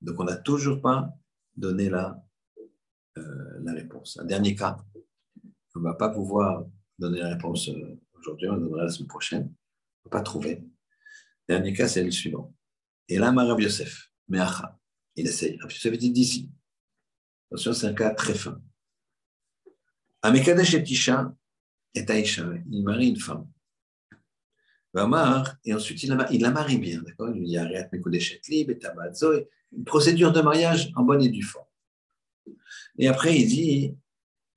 Donc, on n'a toujours pas donné la, euh, la réponse. Un dernier cas, on ne va pas pouvoir donner la réponse euh, aujourd'hui, on la donnera la semaine prochaine. On ne peut pas trouver. Dernier cas, c'est le suivant. Et là, Rav Yosef, Meacha, il essaye. Rav Yosef dit d'ici. Attention, c'est un cas très fin. Amekadesh et Tisha est Aïcha, il marie une femme. Et ensuite il la, il la marie bien, d'accord? Il lui dit Ariat Mekodeshet Lib, et Tabazo, une procédure de mariage en bonne et due forme. Et après, il dit,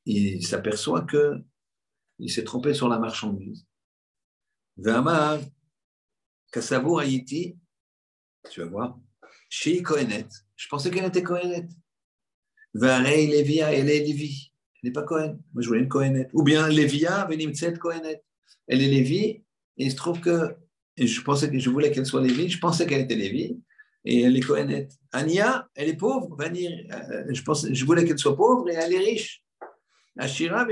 il s'aperçoit que il s'est trompé sur la marchandise. Vamar, Kassavour Haïti, tu vas voir, chez Kohenet. Je pensais qu'elle était Kohenet. Varei Levia, elle est Lévi. Elle n'est pas Kohen. Moi, je voulais une Kohenet. Ou bien Levia, Venimtset Kohenet. Elle est Lévi, et il se trouve que je pensais que je voulais qu'elle soit Lévi, je pensais qu'elle était Lévi, et elle est Kohenet. Ania, elle est pauvre, euh, je, pensais, je voulais qu'elle soit pauvre et elle est riche. Ashira,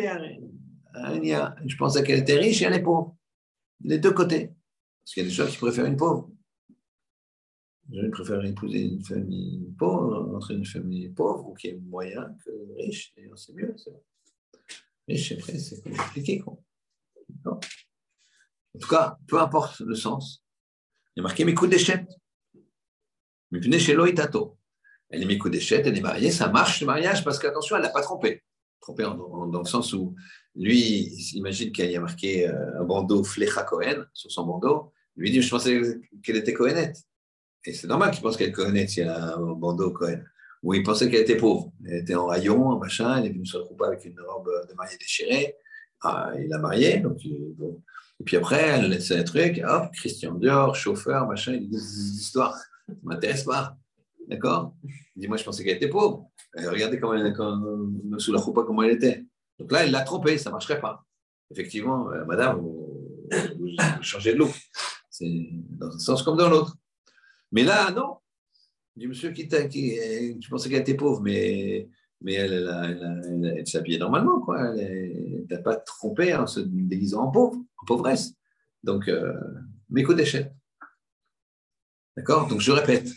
Ania, je pensais qu'elle était riche et elle est pauvre. Les deux côtés. Parce qu'il y a des gens qui préfèrent une pauvre. Je préfère épouser une famille pauvre, entre une famille pauvre ou qui est moyen que riche. D'ailleurs, c'est mieux. Riche, après, c'est compliqué. En tout cas, peu importe le sens, il y a marqué Mikou Déchette. Mais venez chez Loïtato. Elle est Mikou Déchette, elle est mariée, ça marche le mariage parce qu'attention, elle n'a pas trompé. Trompé dans le sens où lui, il s'imagine qu'il y a marqué euh, un bandeau Flecha Cohen sur son bandeau. Lui dit Je pensais qu'elle était Cohenette. Et c'est normal qu'il pense qu'elle Cohenette s'il y a un bandeau Cohen. où il pensait qu'elle était pauvre. Elle était en rayon, machin, elle est venue se retrouver avec une robe de mariée déchirée. Ah, il l'a mariée, donc Et puis après, elle laisse un truc, hop, Christian Dior, chauffeur, machin, il dit des histoires. Ça ne m'intéresse pas. D'accord? Il dit, moi, je pensais qu'elle était pauvre. regardez comment elle, quand, sous la roupa, comment elle était. Donc là, il l'a trompée, ça ne marcherait pas. Effectivement, euh, madame, vous, vous, changez de look. C'est dans un sens comme dans l'autre. Mais là, non. Du monsieur qui, qui tu pensais qu'elle était pauvre, mais, mais elle, elle, elle, s'habillait normalement, quoi. Elle n'a pas trompé en se déguisant en pauvre, en pauvresse. Donc, euh, mes coups d'échelle. D'accord? Donc, je répète,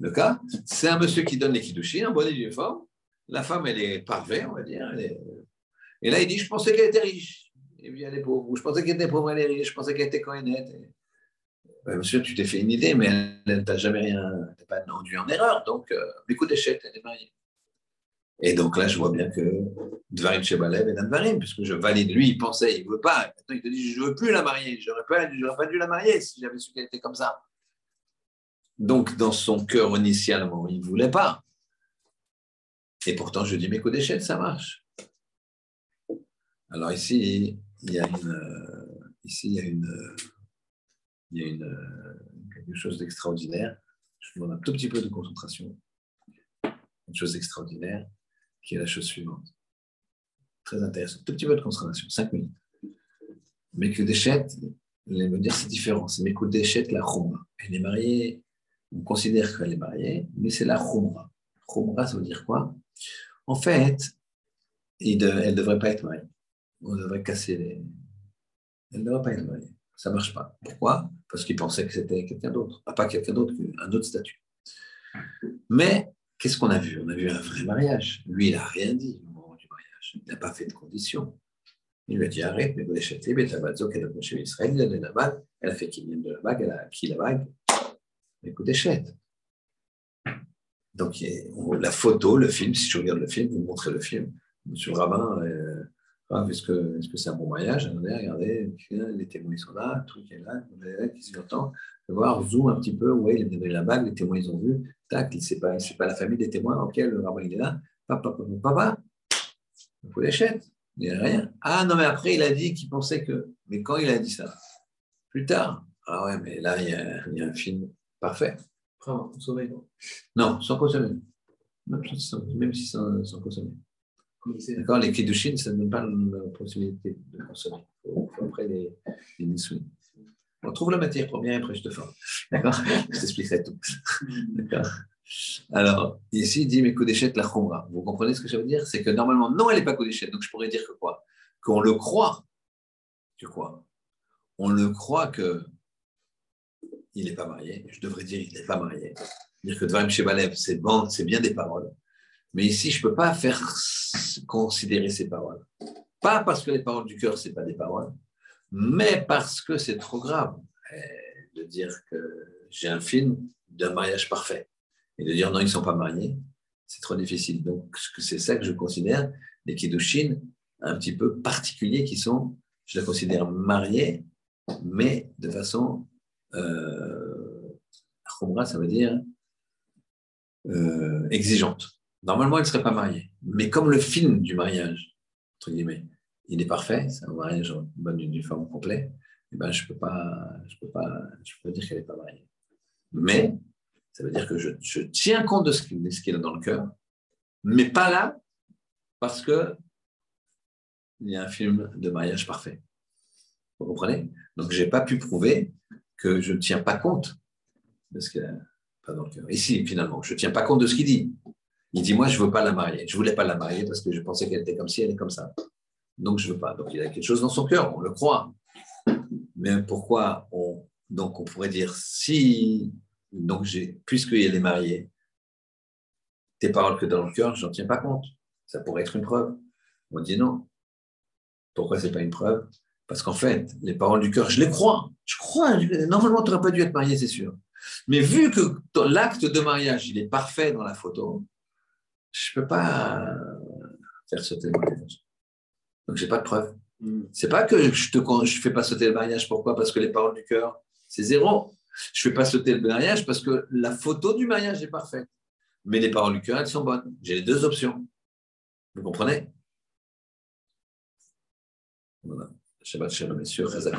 le cas, c'est un monsieur qui donne les kidouchis, un bon uniforme. La femme, elle est parfaite, on va dire. Et là, il dit, je pensais qu'elle était riche. Et puis, elle est pauvre. Je pensais qu'elle était pauvre, elle est riche. Je pensais qu'elle était cohérente. Monsieur, tu t'es fait une idée, mais elle t'a jamais rien, t'es pas rendu en erreur. Donc, euh, écoute, échec, elle est mariée. Et donc là, je vois bien que Dvarim Shebalev et Dvarim, puisque je valide. Lui, il pensait, il ne veut pas. Maintenant, il te dit, je ne veux plus la marier. Je n'aurais pas, pas, dû la marier si j'avais su qu'elle était comme ça. Donc, dans son cœur, initialement, il ne voulait pas. Et pourtant, je dis, mais coup d'échelle, ça marche. Alors ici, il y a une, ici, il y a une, il y a une, quelque chose d'extraordinaire. Je vous demande un tout petit peu de concentration. Une chose extraordinaire, qui est la chose suivante. Très intéressant. Un tout petit peu de concentration, cinq minutes. Mais que d'échette, les me dire c'est différent. C'est mes coups d'échette, la rouma. Elle est mariée on considère qu'elle est mariée, mais c'est la khumra. Khumra, ça veut dire quoi? En fait, elle ne devrait pas être mariée. On devrait casser les. Elle ne devrait pas être mariée. Ça ne marche pas. Pourquoi? Parce qu'il pensait que c'était quelqu'un d'autre. pas quelqu'un d'autre, un autre statut. Mais qu'est-ce qu'on a vu? On a vu un vrai mariage. Lui, il n'a rien dit au moment du mariage. Il n'a pas fait de conditions. Il lui a dit arrête, mais vous l'achetez, mais ta qu'elle a chez Israël, il a donné la bague, elle a fait qu'il vienne de la bague, elle a acquis la bague, Écoutez, chète. Donc, la photo, le film, si je regarde le film, vous montrez le film. Monsieur le euh, est-ce que c'est -ce un bon mariage Regardez, regardez, les témoins sont là, le truc est là, qui s'y entend. voir, zoom un petit peu, ouais, il a donné la bague, les témoins ils ont vu, tac, ce n'est pas, pas la famille des témoins, ok, le rabbin il est là, papa, papa, papa, il faut l'échette, il n'y a rien. Ah non, mais après il a dit qu'il pensait que. Mais quand il a dit ça? Plus tard. Ah ouais, mais là il y a un film Parfait. consommer, non Non, sans consommer. Même, si sans, sans consommer. D'accord Les Kiddushin, ça ne donne pas la possibilité de consommer. Il faut, après les, les On trouve la matière première et après je te forme. D'accord? Je t'expliquerai tout. D'accord? Alors, ici, il dit, mais Kodeshet la Khumra. Vous comprenez ce que ça veut dire? C'est que normalement, non, elle n'est pas Kodeshet. Donc, je pourrais dire que quoi? Qu'on le croit. Tu crois? On le croit que il n'est pas marié. Je devrais dire il n'est pas marié. Dire que Dvarim Shebalev, c'est bon, c'est bien des paroles. Mais ici, je ne peux pas faire considérer ces paroles. Pas parce que les paroles du cœur, ce pas des paroles, mais parce que c'est trop grave de dire que j'ai un film d'un mariage parfait. Et de dire non, ils ne sont pas mariés, c'est trop difficile. Donc, c'est ça que je considère les Kiddushin un petit peu particuliers qui sont, je les considère mariés, mais de façon euh, ça veut dire euh, exigeante. Normalement, elle ne serait pas mariée. Mais comme le film du mariage, entre guillemets, il est parfait, c'est un mariage en bonne uniforme complet, eh ben, je ne peux, pas, peux, pas, dire qu'elle n'est pas mariée. Mais ça veut dire que je, tiens compte de ce qu'il a dans le cœur, mais pas là, parce que il y a un film de mariage parfait. Vous comprenez? Donc, je n'ai pas pu prouver que je ne tiens pas compte de ce qu'il a pas dans le cœur. Ici, finalement, je ne tiens pas compte de ce qu'il dit. Il dit, moi, je ne veux pas la marier. Je ne voulais pas la marier parce que je pensais qu'elle était comme ci, elle est comme ça. Donc, je ne veux pas. Donc, il a quelque chose dans son cœur, on le croit. Mais pourquoi on... Donc, on pourrait dire, si, donc puisqu'elle est mariée, tes paroles que dans le cœur, je n'en tiens pas compte. Ça pourrait être une preuve. On dit non. Pourquoi ce n'est pas une preuve? Parce qu'en fait, les paroles du cœur, je les crois. Je crois, normalement, tu n'aurais pas dû être marié, c'est sûr. Mais vu que l'acte de mariage, il est parfait dans la photo, je ne peux pas euh, faire sauter le mariage. Donc, je n'ai pas de preuve. Ce C'est pas que je ne je fais pas sauter le mariage. Pourquoi? Parce que les paroles du cœur, c'est zéro. Je ne fais pas sauter le mariage parce que la photo du mariage est parfaite. Mais les paroles du cœur, elles sont bonnes. J'ai les deux options. Vous comprenez? Voilà. Shabbat Shalom, messieurs. Shabbat